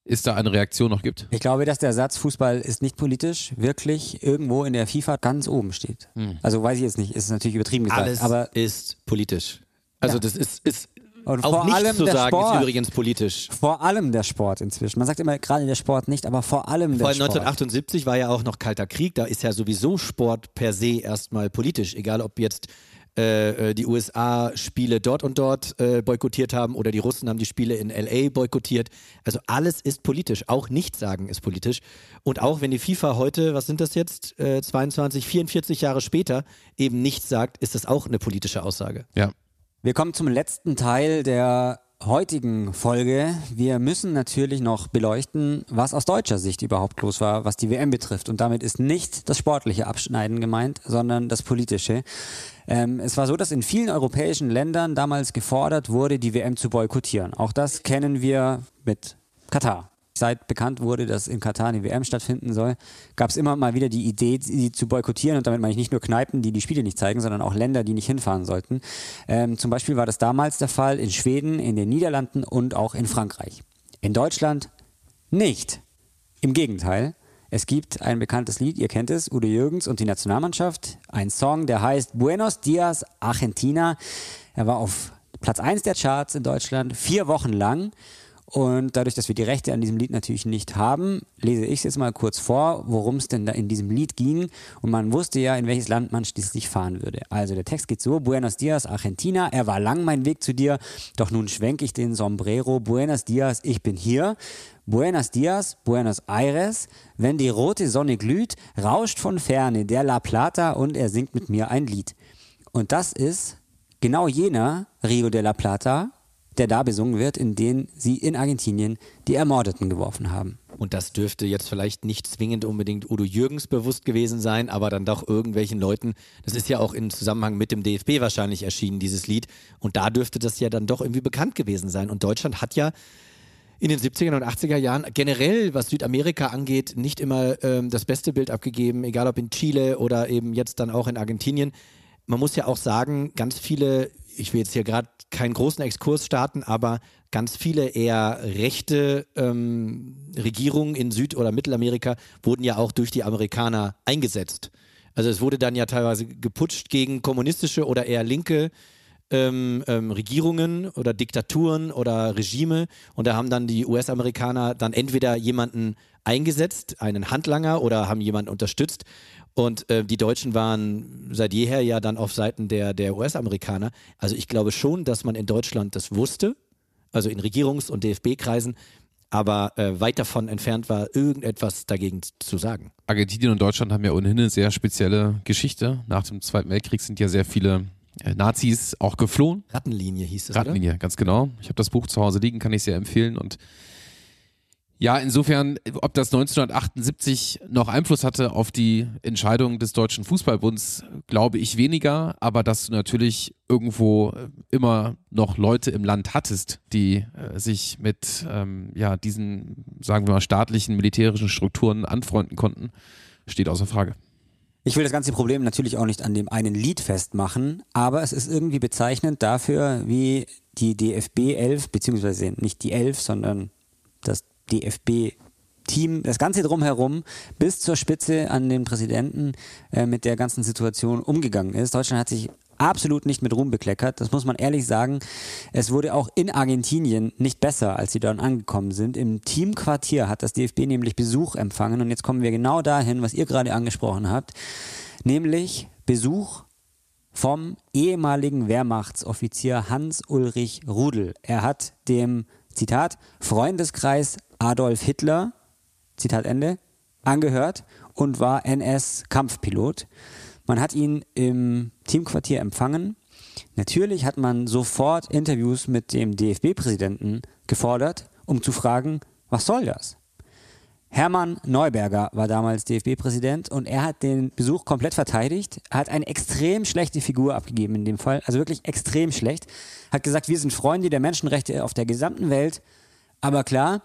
es da eine Reaktion noch gibt. Ich glaube, dass der Satz Fußball ist nicht politisch wirklich irgendwo in der FIFA ganz oben steht. Hm. Also weiß ich jetzt nicht, ist natürlich übertrieben gesagt, Alles aber ist politisch. Also ja. das ist, ist und auch vor allem zu der sagen Sport. ist übrigens politisch. Vor allem der Sport inzwischen. Man sagt immer gerade der Sport nicht, aber vor allem der vor Sport. 1978 war ja auch noch Kalter Krieg. Da ist ja sowieso Sport per se erstmal politisch. Egal ob jetzt äh, äh, die USA Spiele dort und dort äh, boykottiert haben oder die Russen haben die Spiele in LA boykottiert. Also alles ist politisch. Auch Nichtsagen ist politisch. Und auch wenn die FIFA heute, was sind das jetzt, äh, 22, 44 Jahre später, eben nichts sagt, ist das auch eine politische Aussage. Ja. Wir kommen zum letzten Teil der heutigen Folge. Wir müssen natürlich noch beleuchten, was aus deutscher Sicht überhaupt los war, was die WM betrifft. Und damit ist nicht das sportliche Abschneiden gemeint, sondern das politische. Ähm, es war so, dass in vielen europäischen Ländern damals gefordert wurde, die WM zu boykottieren. Auch das kennen wir mit Katar seit bekannt wurde, dass in Katar eine WM stattfinden soll, gab es immer mal wieder die Idee, sie zu boykottieren. Und damit meine ich nicht nur Kneipen, die die Spiele nicht zeigen, sondern auch Länder, die nicht hinfahren sollten. Ähm, zum Beispiel war das damals der Fall in Schweden, in den Niederlanden und auch in Frankreich. In Deutschland nicht. Im Gegenteil. Es gibt ein bekanntes Lied, ihr kennt es, Udo Jürgens und die Nationalmannschaft. Ein Song, der heißt Buenos Dias Argentina. Er war auf Platz 1 der Charts in Deutschland vier Wochen lang. Und dadurch, dass wir die Rechte an diesem Lied natürlich nicht haben, lese ich es jetzt mal kurz vor, worum es denn da in diesem Lied ging. Und man wusste ja, in welches Land man schließlich fahren würde. Also der Text geht so, Buenos Dias, Argentina, er war lang mein Weg zu dir, doch nun schwenke ich den Sombrero. Buenos Dias, ich bin hier. Buenos Dias, Buenos Aires, wenn die rote Sonne glüht, rauscht von ferne der La Plata und er singt mit mir ein Lied. Und das ist genau jener Rio de la Plata, der da besungen wird, in den sie in Argentinien die Ermordeten geworfen haben. Und das dürfte jetzt vielleicht nicht zwingend unbedingt Udo Jürgens bewusst gewesen sein, aber dann doch irgendwelchen Leuten. Das ist ja auch im Zusammenhang mit dem DFB wahrscheinlich erschienen, dieses Lied. Und da dürfte das ja dann doch irgendwie bekannt gewesen sein. Und Deutschland hat ja in den 70er und 80er Jahren generell, was Südamerika angeht, nicht immer ähm, das beste Bild abgegeben, egal ob in Chile oder eben jetzt dann auch in Argentinien. Man muss ja auch sagen, ganz viele ich will jetzt hier gerade keinen großen Exkurs starten, aber ganz viele eher rechte ähm, Regierungen in Süd- oder Mittelamerika wurden ja auch durch die Amerikaner eingesetzt. Also es wurde dann ja teilweise geputscht gegen kommunistische oder eher linke ähm, ähm, Regierungen oder Diktaturen oder Regime und da haben dann die US-Amerikaner dann entweder jemanden eingesetzt, einen Handlanger oder haben jemanden unterstützt und äh, die Deutschen waren seit jeher ja dann auf Seiten der, der US-Amerikaner. Also ich glaube schon, dass man in Deutschland das wusste, also in Regierungs- und DFB-Kreisen, aber äh, weit davon entfernt war, irgendetwas dagegen zu sagen. Argentinien und Deutschland haben ja ohnehin eine sehr spezielle Geschichte. Nach dem Zweiten Weltkrieg sind ja sehr viele äh, Nazis auch geflohen. Rattenlinie hieß es. Rattenlinie, oder? ganz genau. Ich habe das Buch zu Hause liegen, kann ich sehr empfehlen und Ja, insofern, ob das 1978 noch Einfluss hatte auf die Entscheidung des Deutschen Fußballbunds, glaube ich weniger, aber dass du natürlich irgendwo immer noch Leute im Land hattest, die äh, sich mit ähm, ja, diesen, sagen wir mal, staatlichen, militärischen Strukturen anfreunden konnten, steht außer Frage. Ich will das ganze Problem natürlich auch nicht an dem einen Lied festmachen, aber es ist irgendwie bezeichnend dafür, wie die DFB 11, beziehungsweise nicht die 11, sondern das DFB Team, das Ganze drumherum bis zur Spitze an den Präsidenten äh, mit der ganzen Situation umgegangen ist. Deutschland hat sich absolut nicht mit Ruhm bekleckert, das muss man ehrlich sagen. Es wurde auch in Argentinien nicht besser, als sie dort angekommen sind. Im Teamquartier hat das DFB nämlich Besuch empfangen und jetzt kommen wir genau dahin, was ihr gerade angesprochen habt, nämlich Besuch vom ehemaligen Wehrmachtsoffizier Hans-Ulrich Rudel. Er hat dem Zitat, Freundeskreis Adolf Hitler, Zitat Ende, angehört und war NS-Kampfpilot. Man hat ihn im Teamquartier empfangen. Natürlich hat man sofort Interviews mit dem DFB-Präsidenten gefordert, um zu fragen, was soll das? Hermann Neuberger war damals DFB-Präsident und er hat den Besuch komplett verteidigt, hat eine extrem schlechte Figur abgegeben in dem Fall, also wirklich extrem schlecht, hat gesagt, wir sind Freunde der Menschenrechte auf der gesamten Welt, aber klar,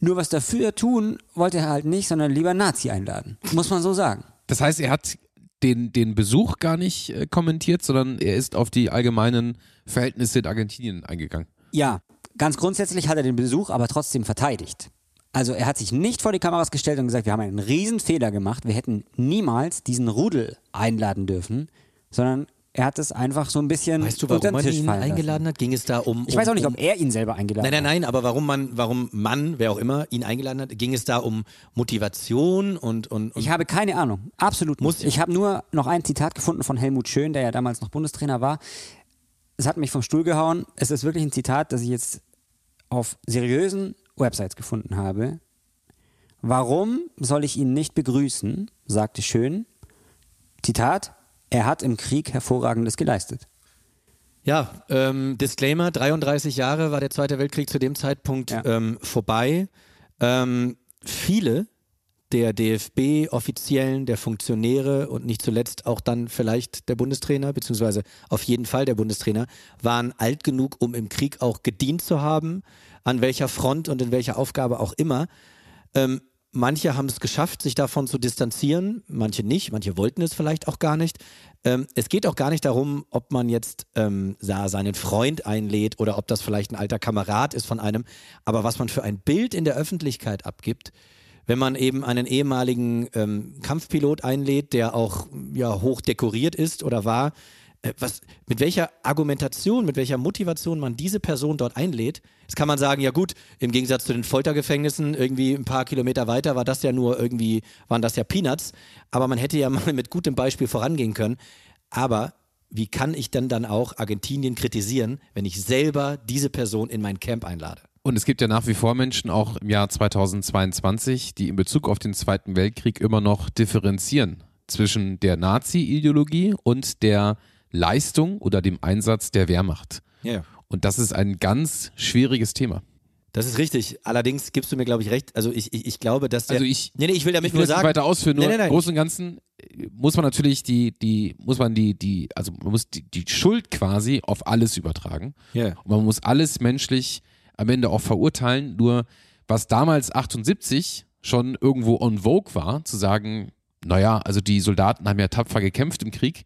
nur was dafür tun wollte er halt nicht, sondern lieber Nazi einladen, muss man so sagen. Das heißt, er hat den, den Besuch gar nicht äh, kommentiert, sondern er ist auf die allgemeinen Verhältnisse in Argentinien eingegangen. Ja, ganz grundsätzlich hat er den Besuch aber trotzdem verteidigt. Also er hat sich nicht vor die Kameras gestellt und gesagt, wir haben einen riesen Fehler gemacht, wir hätten niemals diesen Rudel einladen dürfen, sondern er hat es einfach so ein bisschen Weißt du, warum man ihn eingeladen hat? Ging es da um. Ich weiß auch nicht, um, ob er ihn selber eingeladen hat. Nein, nein, nein, aber warum man, warum man, wer auch immer, ihn eingeladen hat, ging es da um Motivation und. und, und ich habe keine Ahnung. Absolut muss Ich habe nur noch ein Zitat gefunden von Helmut Schön, der ja damals noch Bundestrainer war. Es hat mich vom Stuhl gehauen. Es ist wirklich ein Zitat, das ich jetzt auf seriösen Websites gefunden habe. Warum soll ich ihn nicht begrüßen? sagte Schön. Zitat, er hat im Krieg Hervorragendes geleistet. Ja, ähm, Disclaimer, 33 Jahre war der Zweite Weltkrieg zu dem Zeitpunkt ja. ähm, vorbei. Ähm, viele der DFB-Offiziellen, der Funktionäre und nicht zuletzt auch dann vielleicht der Bundestrainer, beziehungsweise auf jeden Fall der Bundestrainer, waren alt genug, um im Krieg auch gedient zu haben, an welcher Front und in welcher Aufgabe auch immer. Ähm, manche haben es geschafft, sich davon zu distanzieren, manche nicht, manche wollten es vielleicht auch gar nicht. Ähm, es geht auch gar nicht darum, ob man jetzt ähm, seinen Freund einlädt oder ob das vielleicht ein alter Kamerad ist von einem, aber was man für ein Bild in der Öffentlichkeit abgibt, wenn man eben einen ehemaligen ähm, Kampfpilot einlädt, der auch ja, hoch dekoriert ist oder war, was, mit welcher Argumentation, mit welcher Motivation man diese Person dort einlädt. Jetzt kann man sagen, ja gut, im Gegensatz zu den Foltergefängnissen irgendwie ein paar Kilometer weiter war das ja nur irgendwie, waren das ja Peanuts. Aber man hätte ja mal mit gutem Beispiel vorangehen können. Aber wie kann ich denn dann auch Argentinien kritisieren, wenn ich selber diese Person in mein Camp einlade? Und es gibt ja nach wie vor Menschen, auch im Jahr 2022, die in Bezug auf den Zweiten Weltkrieg immer noch differenzieren zwischen der Nazi-Ideologie und der Leistung oder dem Einsatz der Wehrmacht. Ja. Und das ist ein ganz schwieriges Thema. Das ist richtig. Allerdings gibst du mir, glaube ich, recht. Also ich, ich, ich glaube, dass der, Also ich, nee, nee, ich will damit ich will nur sagen. weiter ausführen. Nur nee, nee, nee. im Großen und Ganzen äh, muss man natürlich die, die, muss man die, die, also man muss die, die Schuld quasi auf alles übertragen. Yeah. Und man muss alles menschlich am Ende auch verurteilen. Nur was damals 78 schon irgendwo on vogue war, zu sagen, naja, also die Soldaten haben ja tapfer gekämpft im Krieg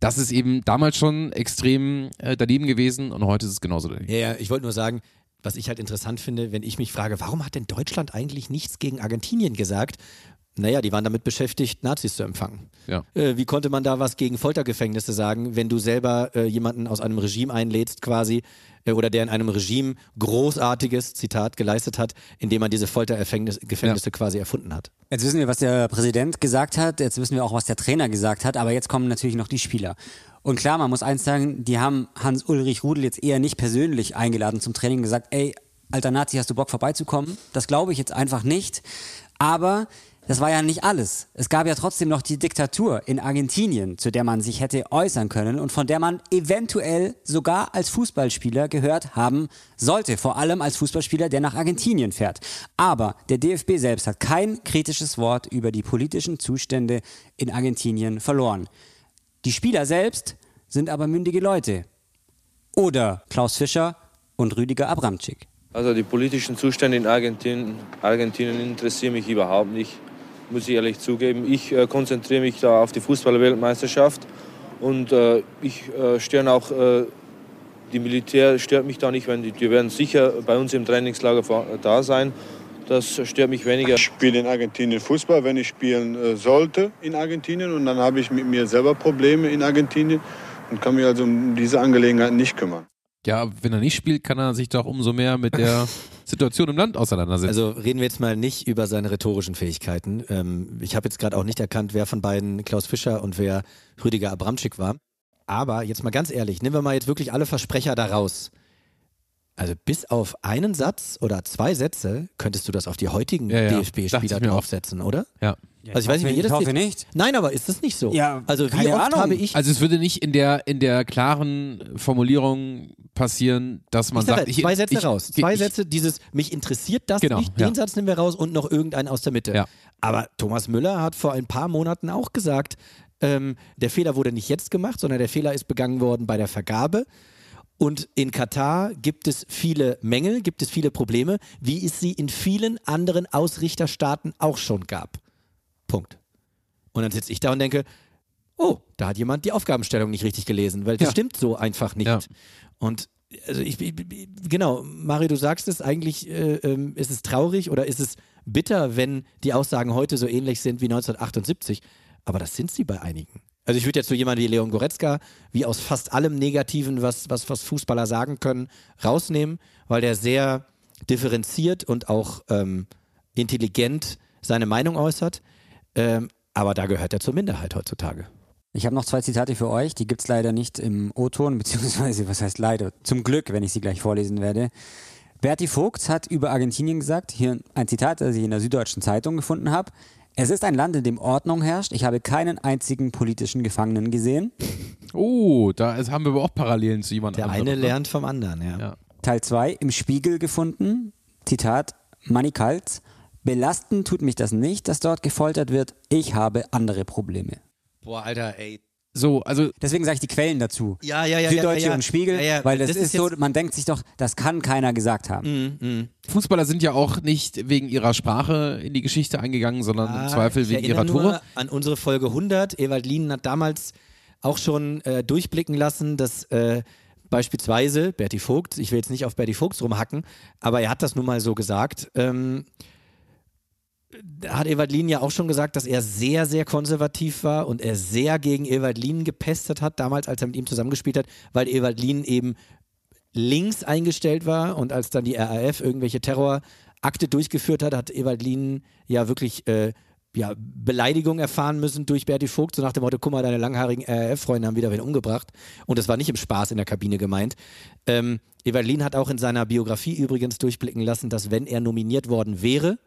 das ist eben damals schon extrem äh, daneben gewesen und heute ist es genauso daneben. Ja, ja ich wollte nur sagen, was ich halt interessant finde, wenn ich mich frage, warum hat denn Deutschland eigentlich nichts gegen Argentinien gesagt? Naja, die waren damit beschäftigt, Nazis zu empfangen. Ja. Äh, wie konnte man da was gegen Foltergefängnisse sagen, wenn du selber äh, jemanden aus einem Regime einlädst quasi äh, oder der in einem Regime großartiges, Zitat, geleistet hat, indem man diese Foltergefängnisse ja. quasi erfunden hat? Jetzt wissen wir, was der Präsident gesagt hat, jetzt wissen wir auch, was der Trainer gesagt hat, aber jetzt kommen natürlich noch die Spieler. Und klar, man muss eins sagen, die haben Hans-Ulrich Rudel jetzt eher nicht persönlich eingeladen zum Training und gesagt, ey, alter Nazi, hast du Bock vorbeizukommen? Das glaube ich jetzt einfach nicht. Aber das war ja nicht alles. Es gab ja trotzdem noch die Diktatur in Argentinien, zu der man sich hätte äußern können und von der man eventuell sogar als Fußballspieler gehört haben sollte. Vor allem als Fußballspieler, der nach Argentinien fährt. Aber der DFB selbst hat kein kritisches Wort über die politischen Zustände in Argentinien verloren. Die Spieler selbst sind aber mündige Leute. Oder Klaus Fischer und Rüdiger Abramczyk. Also die politischen Zustände in Argentinien, Argentinien interessieren mich überhaupt nicht muss ich ehrlich zugeben. Ich äh, konzentriere mich da auf die Fußball-Weltmeisterschaft und äh, ich äh, störe auch, äh, die Militär stört mich da nicht, wenn die, die werden sicher bei uns im Trainingslager da sein. Das stört mich weniger. Ich spiele in Argentinien Fußball, wenn ich spielen äh, sollte in Argentinien und dann habe ich mit mir selber Probleme in Argentinien und kann mich also um diese Angelegenheit nicht kümmern. Ja, wenn er nicht spielt, kann er sich doch umso mehr mit der Situation im Land auseinandersetzen. Also reden wir jetzt mal nicht über seine rhetorischen Fähigkeiten. Ähm, ich habe jetzt gerade auch nicht erkannt, wer von beiden Klaus Fischer und wer Rüdiger Abramczyk war. Aber jetzt mal ganz ehrlich, nehmen wir mal jetzt wirklich alle Versprecher da raus. Also bis auf einen Satz oder zwei Sätze könntest du das auf die heutigen ja, ja. DFB-Spieler draufsetzen, oder? Ja. Ja, also ich weiß nicht, wie ihr das ich hoffe nicht. Nein, aber ist das nicht so? Ja, also wie oft Ahnung. habe ich Also es würde nicht in der in der klaren Formulierung passieren, dass man ich sagt, ich, zwei Sätze ich, raus. Zwei Sätze, dieses mich interessiert das Genau, nicht, ja. den Satz nehmen wir raus und noch irgendeinen aus der Mitte. Ja. Aber Thomas Müller hat vor ein paar Monaten auch gesagt, ähm, der Fehler wurde nicht jetzt gemacht, sondern der Fehler ist begangen worden bei der Vergabe. Und in Katar gibt es viele Mängel, gibt es viele Probleme, wie es sie in vielen anderen Ausrichterstaaten auch schon gab. Punkt. Und dann sitze ich da und denke, oh, da hat jemand die Aufgabenstellung nicht richtig gelesen, weil das Ja. stimmt so einfach nicht. Ja. Und also ich, ich- genau, Mario, du sagst es, eigentlich äh, ähm, ist es traurig oder ist es bitter, wenn die Aussagen heute so ähnlich sind wie 1978. Aber das sind sie bei einigen. Also ich würde jetzt so jemanden wie Leon Goretzka, wie aus fast allem Negativen, was, was, was Fußballer sagen können, rausnehmen, weil der sehr differenziert und auch ähm, intelligent seine Meinung äußert. Ähm, aber da gehört er zur Minderheit heutzutage. Ich habe noch zwei Zitate für euch, die gibt's leider nicht im O-Ton, beziehungsweise, was heißt leider? Zum Glück, wenn ich sie gleich vorlesen werde. Berti Vogts hat über Argentinien gesagt, hier ein Zitat, das ich in der Süddeutschen Zeitung gefunden habe. Es ist ein Land, in dem Ordnung herrscht. Ich habe keinen einzigen politischen Gefangenen gesehen. Oh, da ist, haben wir aber auch Parallelen zu jemand Der anderem. eine ne? lernt vom anderen, ja. Ja. Teil 2 im Spiegel gefunden. Zitat, Manny Kalt. Belasten tut mich das nicht, dass dort gefoltert wird. Ich habe andere Probleme. Boah, Alter, ey. So, also Deswegen sage ich die Quellen dazu. Ja, ja, ja. Süddeutsche ja, ja. und Spiegel, Ja, ja. weil das, Das ist, ist so, man denkt sich doch, das kann keiner gesagt haben. Mhm, Fußballer sind ja auch nicht wegen ihrer Sprache in die Geschichte eingegangen, sondern Ah, im Zweifel wegen ihrer nur an unsere Folge 100. Ewald Lienen hat damals auch schon äh, durchblicken lassen, dass äh, beispielsweise Berti Vogt, ich will jetzt nicht auf Berti Vogt rumhacken, aber er hat das nun mal so gesagt, ähm, hat Ewald Lien ja auch schon gesagt, dass er sehr, sehr konservativ war und er sehr gegen Ewald Lien gepestet hat, damals, als er mit ihm zusammengespielt hat, weil Ewald Lien eben links eingestellt war und als dann die RAF irgendwelche Terrorakte durchgeführt hat, hat Ewald Lien ja wirklich äh, ja, Beleidigung erfahren müssen durch Berti Vogt, so nach dem Motto, guck mal, deine langhaarigen RAF-Freunde haben wieder wen umgebracht. Und das war nicht im Spaß in der Kabine gemeint. Ähm, Ewald Lien hat auch in seiner Biografie übrigens durchblicken lassen, dass wenn er nominiert worden wäre,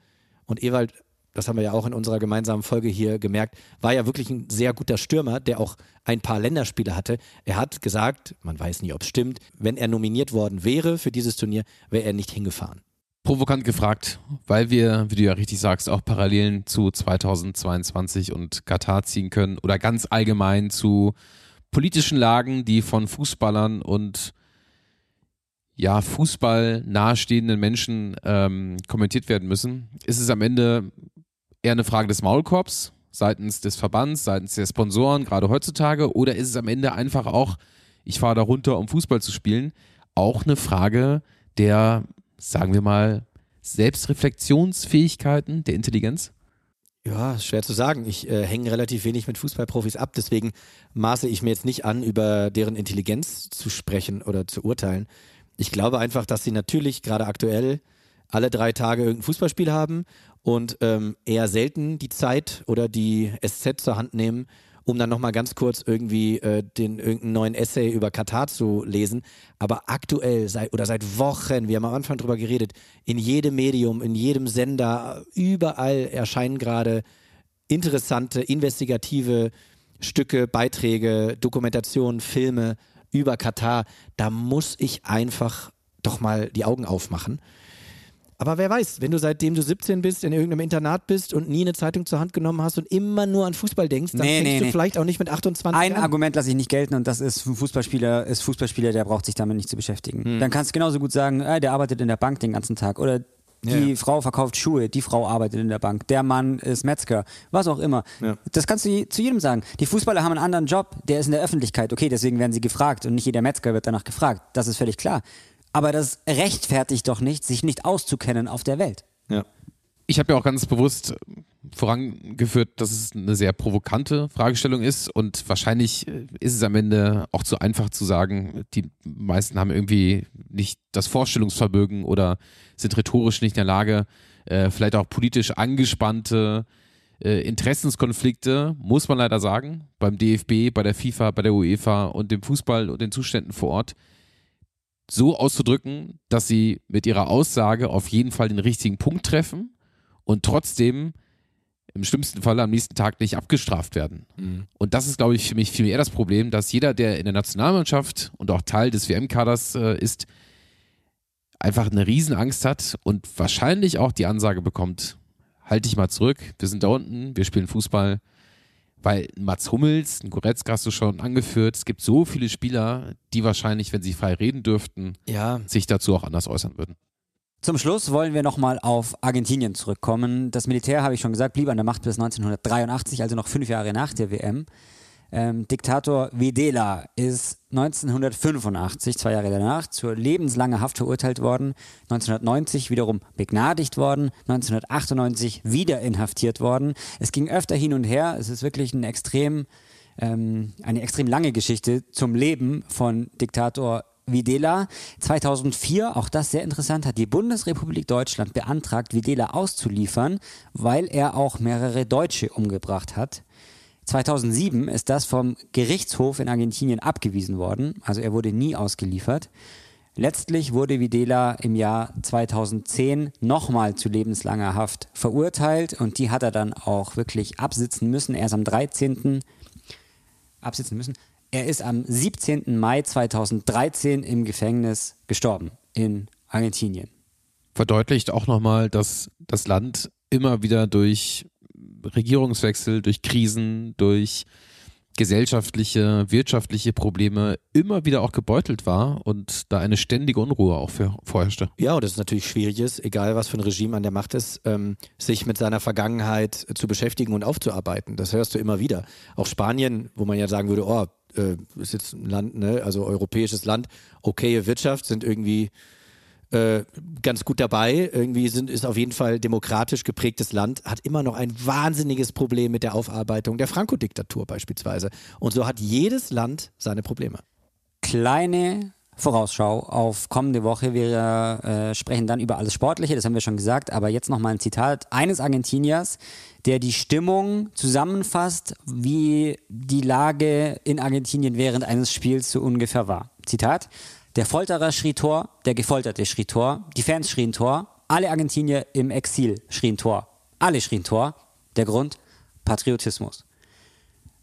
und Ewald, das haben wir ja auch in unserer gemeinsamen Folge hier gemerkt, war ja wirklich ein sehr guter Stürmer, der auch ein paar Länderspiele hatte. Er hat gesagt, man weiß nicht, ob es stimmt, wenn er nominiert worden wäre für dieses Turnier, wäre er nicht hingefahren. Provokant gefragt, weil wir, wie du ja richtig sagst, auch Parallelen zu 2022 und Katar ziehen können oder ganz allgemein zu politischen Lagen, die von Fußballern und ja, Fußball nahestehenden Menschen ähm, kommentiert werden müssen, ist es am Ende eher eine Frage des Maulkorbs seitens des Verbands, seitens der Sponsoren, gerade heutzutage, oder ist es am Ende einfach auch, ich fahre da runter, um Fußball zu spielen, auch eine Frage der, sagen wir mal, Selbstreflexionsfähigkeiten, der Intelligenz? Ja, schwer zu sagen. Ich äh, hänge relativ wenig mit Fußballprofis ab, deswegen maße ich mir jetzt nicht an, über deren Intelligenz zu sprechen oder zu urteilen. Ich glaube einfach, dass sie natürlich gerade aktuell alle drei Tage irgendein Fußballspiel haben und ähm, eher selten die Zeit oder die SZ zur Hand nehmen, um dann nochmal ganz kurz irgendwie äh, den irgendeinen neuen Essay über Katar zu lesen. Aber aktuell seit oder seit Wochen, wir haben am Anfang drüber geredet, in jedem Medium, in jedem Sender, überall erscheinen gerade interessante, investigative Stücke, Beiträge, Dokumentationen, Filme über Katar. Da muss ich einfach doch mal die Augen aufmachen. Aber wer weiß, wenn du seitdem du 17 bist in irgendeinem Internat bist und nie eine Zeitung zur Hand genommen hast und immer nur an Fußball denkst, dann Nee, fängst nee, du nee. vielleicht auch nicht mit 28 Ein an. Argument lasse ich nicht gelten und das ist ein Fußballspieler, ist Fußballspieler, der braucht sich damit nicht zu beschäftigen. Hm. Dann kannst du genauso gut sagen, äh, der arbeitet in der Bank den ganzen Tag oder die Ja. Frau verkauft Schuhe, die Frau arbeitet in der Bank, der Mann ist Metzger, was auch immer. Ja. Das kannst du zu jedem sagen. Die Fußballer haben einen anderen Job, der ist in der Öffentlichkeit. Okay, deswegen werden sie gefragt und nicht jeder Metzger wird danach gefragt. Das ist völlig klar. Aber das rechtfertigt doch nicht, sich nicht auszukennen auf der Welt. Ja. Ich habe ja auch ganz bewusst vorangeführt, dass es eine sehr provokante Fragestellung ist. Und wahrscheinlich äh, ist es am Ende auch zu einfach zu sagen, die meisten haben irgendwie nicht das Vorstellungsvermögen oder sind rhetorisch nicht in der Lage, äh, vielleicht auch politisch angespannte äh, Interessenskonflikte, muss man leider sagen, beim DFB, bei der FIFA, bei der UEFA und dem Fußball und den Zuständen vor Ort so auszudrücken, dass sie mit ihrer Aussage auf jeden Fall den richtigen Punkt treffen und trotzdem im schlimmsten Fall am nächsten Tag nicht abgestraft werden. Und das ist, glaube ich, für mich viel eher das Problem, dass jeder, der in der Nationalmannschaft und auch Teil des WM-Kaders äh, ist, einfach eine Riesenangst hat und wahrscheinlich auch die Ansage bekommt, halt dich mal zurück, wir sind da unten, wir spielen Fußball. Weil Mats Hummels, ein Goretzka hast du schon angeführt, es gibt so viele Spieler, die wahrscheinlich, wenn sie frei reden dürften, Ja. sich dazu auch anders äußern würden. Zum Schluss wollen wir nochmal auf Argentinien zurückkommen. Das Militär, habe ich schon gesagt, blieb an der Macht bis 1983, also noch fünf Jahre nach der WM. Ähm, Diktator Videla ist 1985, zwei Jahre danach, zur lebenslangen Haft verurteilt worden. 1990 wiederum begnadigt worden. 1998 wieder inhaftiert worden. Es ging öfter hin und her. Es ist wirklich ein extrem, ähm, eine extrem lange Geschichte zum Leben von Diktator Videla 2004, auch das sehr interessant, hat die Bundesrepublik Deutschland beantragt, Videla auszuliefern, weil er auch mehrere Deutsche umgebracht hat. 2007 ist das vom Gerichtshof in Argentinien abgewiesen worden, also er wurde nie ausgeliefert. Letztlich wurde Videla im Jahr 2010 nochmal zu lebenslanger Haft verurteilt und die hat er dann auch wirklich absitzen müssen. Er ist am 13. absitzen müssen. Er ist am 17. Mai 2013 im Gefängnis gestorben in Argentinien. verdeutlicht auch nochmal, dass das Land immer wieder durch Regierungswechsel, durch Krisen, durch gesellschaftliche, wirtschaftliche Probleme immer wieder auch gebeutelt war und da eine ständige Unruhe auch für, vorherrschte. Ja, und das ist natürlich schwierig ist, egal was für ein Regime an der Macht ist, ähm, sich mit seiner Vergangenheit zu beschäftigen und aufzuarbeiten. Das hörst du immer wieder. Auch Spanien, wo man ja sagen würde, oh, äh, ist jetzt ein Land, ne, also europäisches Land, okaye Wirtschaft, sind irgendwie äh, ganz gut dabei. Irgendwie sind, ist auf jeden Fall demokratisch geprägtes Land, hat immer noch ein wahnsinniges Problem mit der Aufarbeitung der Franco-Diktatur beispielsweise. Und so hat jedes Land seine Probleme. Kleine Vorausschau auf kommende Woche. Wir äh, sprechen dann über alles Sportliche, das haben wir schon gesagt, aber jetzt nochmal ein Zitat eines Argentiniers, der die Stimmung zusammenfasst, wie die Lage in Argentinien während eines Spiels so ungefähr war. Zitat. Der Folterer schrie Tor, der Gefolterte schrie Tor, die Fans schrien Tor, alle Argentinier im Exil schrien Tor. Alle schrien Tor. Der Grund? Patriotismus.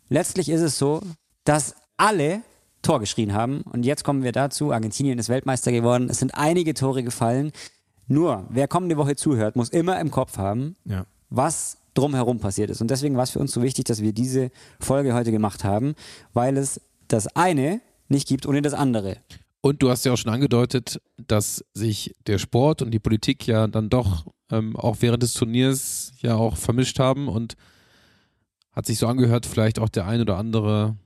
Letztlich ist es so, dass alle Tor geschrien haben. Und jetzt kommen wir dazu. Argentinien ist Weltmeister geworden. Es sind einige Tore gefallen. Nur, wer kommende Woche zuhört, muss immer im Kopf haben, Ja. was drumherum passiert ist. Und deswegen war es für uns so wichtig, dass wir diese Folge heute gemacht haben, weil es das eine nicht gibt ohne das andere. Und du hast ja auch schon angedeutet, dass sich der Sport und die Politik ja dann doch ähm, auch während des Turniers ja auch vermischt haben und hat sich so angehört, vielleicht auch der ein oder andere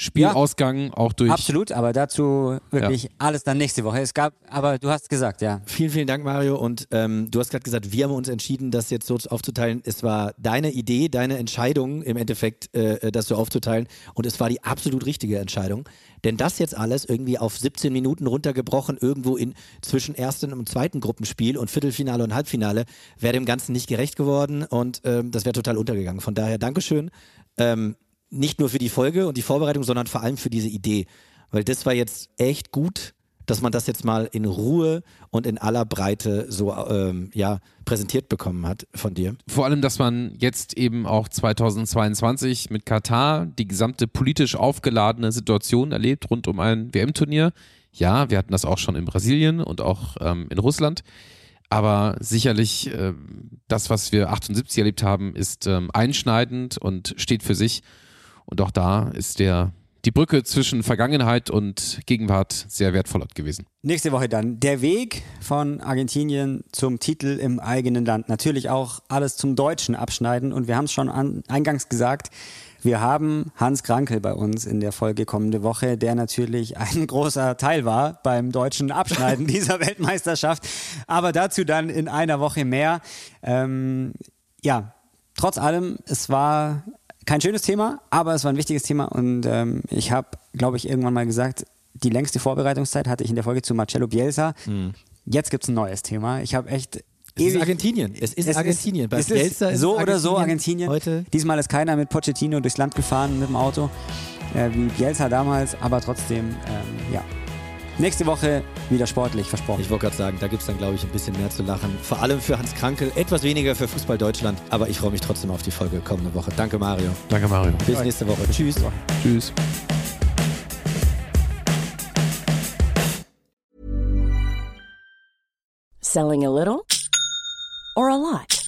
Spielausgang auch durch. Absolut, aber dazu wirklich alles dann nächste Woche. Es gab, aber du hast gesagt, ja. Vielen, vielen Dank, Mario. Und ähm, du hast gerade gesagt, wir haben uns entschieden, das jetzt so aufzuteilen. Es war deine Idee, deine Entscheidung im Endeffekt, äh, das so aufzuteilen. Und es war die absolut richtige Entscheidung. Denn das jetzt alles irgendwie auf 17 Minuten runtergebrochen, irgendwo in zwischen ersten und zweiten Gruppenspiel und Viertelfinale und Halbfinale, wäre dem Ganzen nicht gerecht geworden und ähm, das wäre total untergegangen. Von daher Dankeschön. Ähm, nicht nur für die Folge und die Vorbereitung, sondern vor allem für diese Idee. Weil das war jetzt echt gut, dass man das jetzt mal in Ruhe und in aller Breite so ähm, ja, präsentiert bekommen hat von dir. Vor allem, dass man jetzt eben auch 2022 mit Katar die gesamte politisch aufgeladene Situation erlebt rund um ein WM-Turnier. Ja, wir hatten das auch schon in Brasilien und auch ähm, in Russland. Aber sicherlich, äh, das, was wir 78 erlebt haben, ist ähm, einschneidend und steht für sich. Und auch da ist der die Brücke zwischen Vergangenheit und Gegenwart sehr wertvoll gewesen. Nächste Woche dann der Weg von Argentinien zum Titel im eigenen Land. Natürlich auch alles zum Deutschen abschneiden. Und wir haben es schon an, eingangs gesagt, wir haben Hans Krankel bei uns in der Folge kommende Woche, der natürlich ein großer Teil war beim deutschen Abschneiden dieser Weltmeisterschaft. Aber dazu dann in einer Woche mehr. Ähm, ja, trotz allem, es war kein schönes Thema, aber es war ein wichtiges Thema und ähm, ich habe, glaube ich, irgendwann mal gesagt, die längste Vorbereitungszeit hatte ich in der Folge zu Marcello Bielsa. Mhm. Jetzt gibt es ein neues Thema. Ich habe echt es ist Argentinien. Es ist es Argentinien. Ist, es ist so oder Argentinien so Argentinien. Heute. Diesmal ist keiner mit Pochettino durchs Land gefahren mit dem Auto, äh, wie Bielsa damals, aber trotzdem, ähm, ja, Nächste Woche wieder sportlich, versprochen. Ich wollte gerade sagen, da gibt es dann, glaube ich, ein bisschen mehr zu lachen. Vor allem für Hans Krankel, etwas weniger für Fußball Deutschland. Aber ich freue mich trotzdem auf die Folge kommende Woche. Danke, Mario. Danke, Mario. Bis nächste Woche. Tschüss. Tschüss. Selling a little or a lot?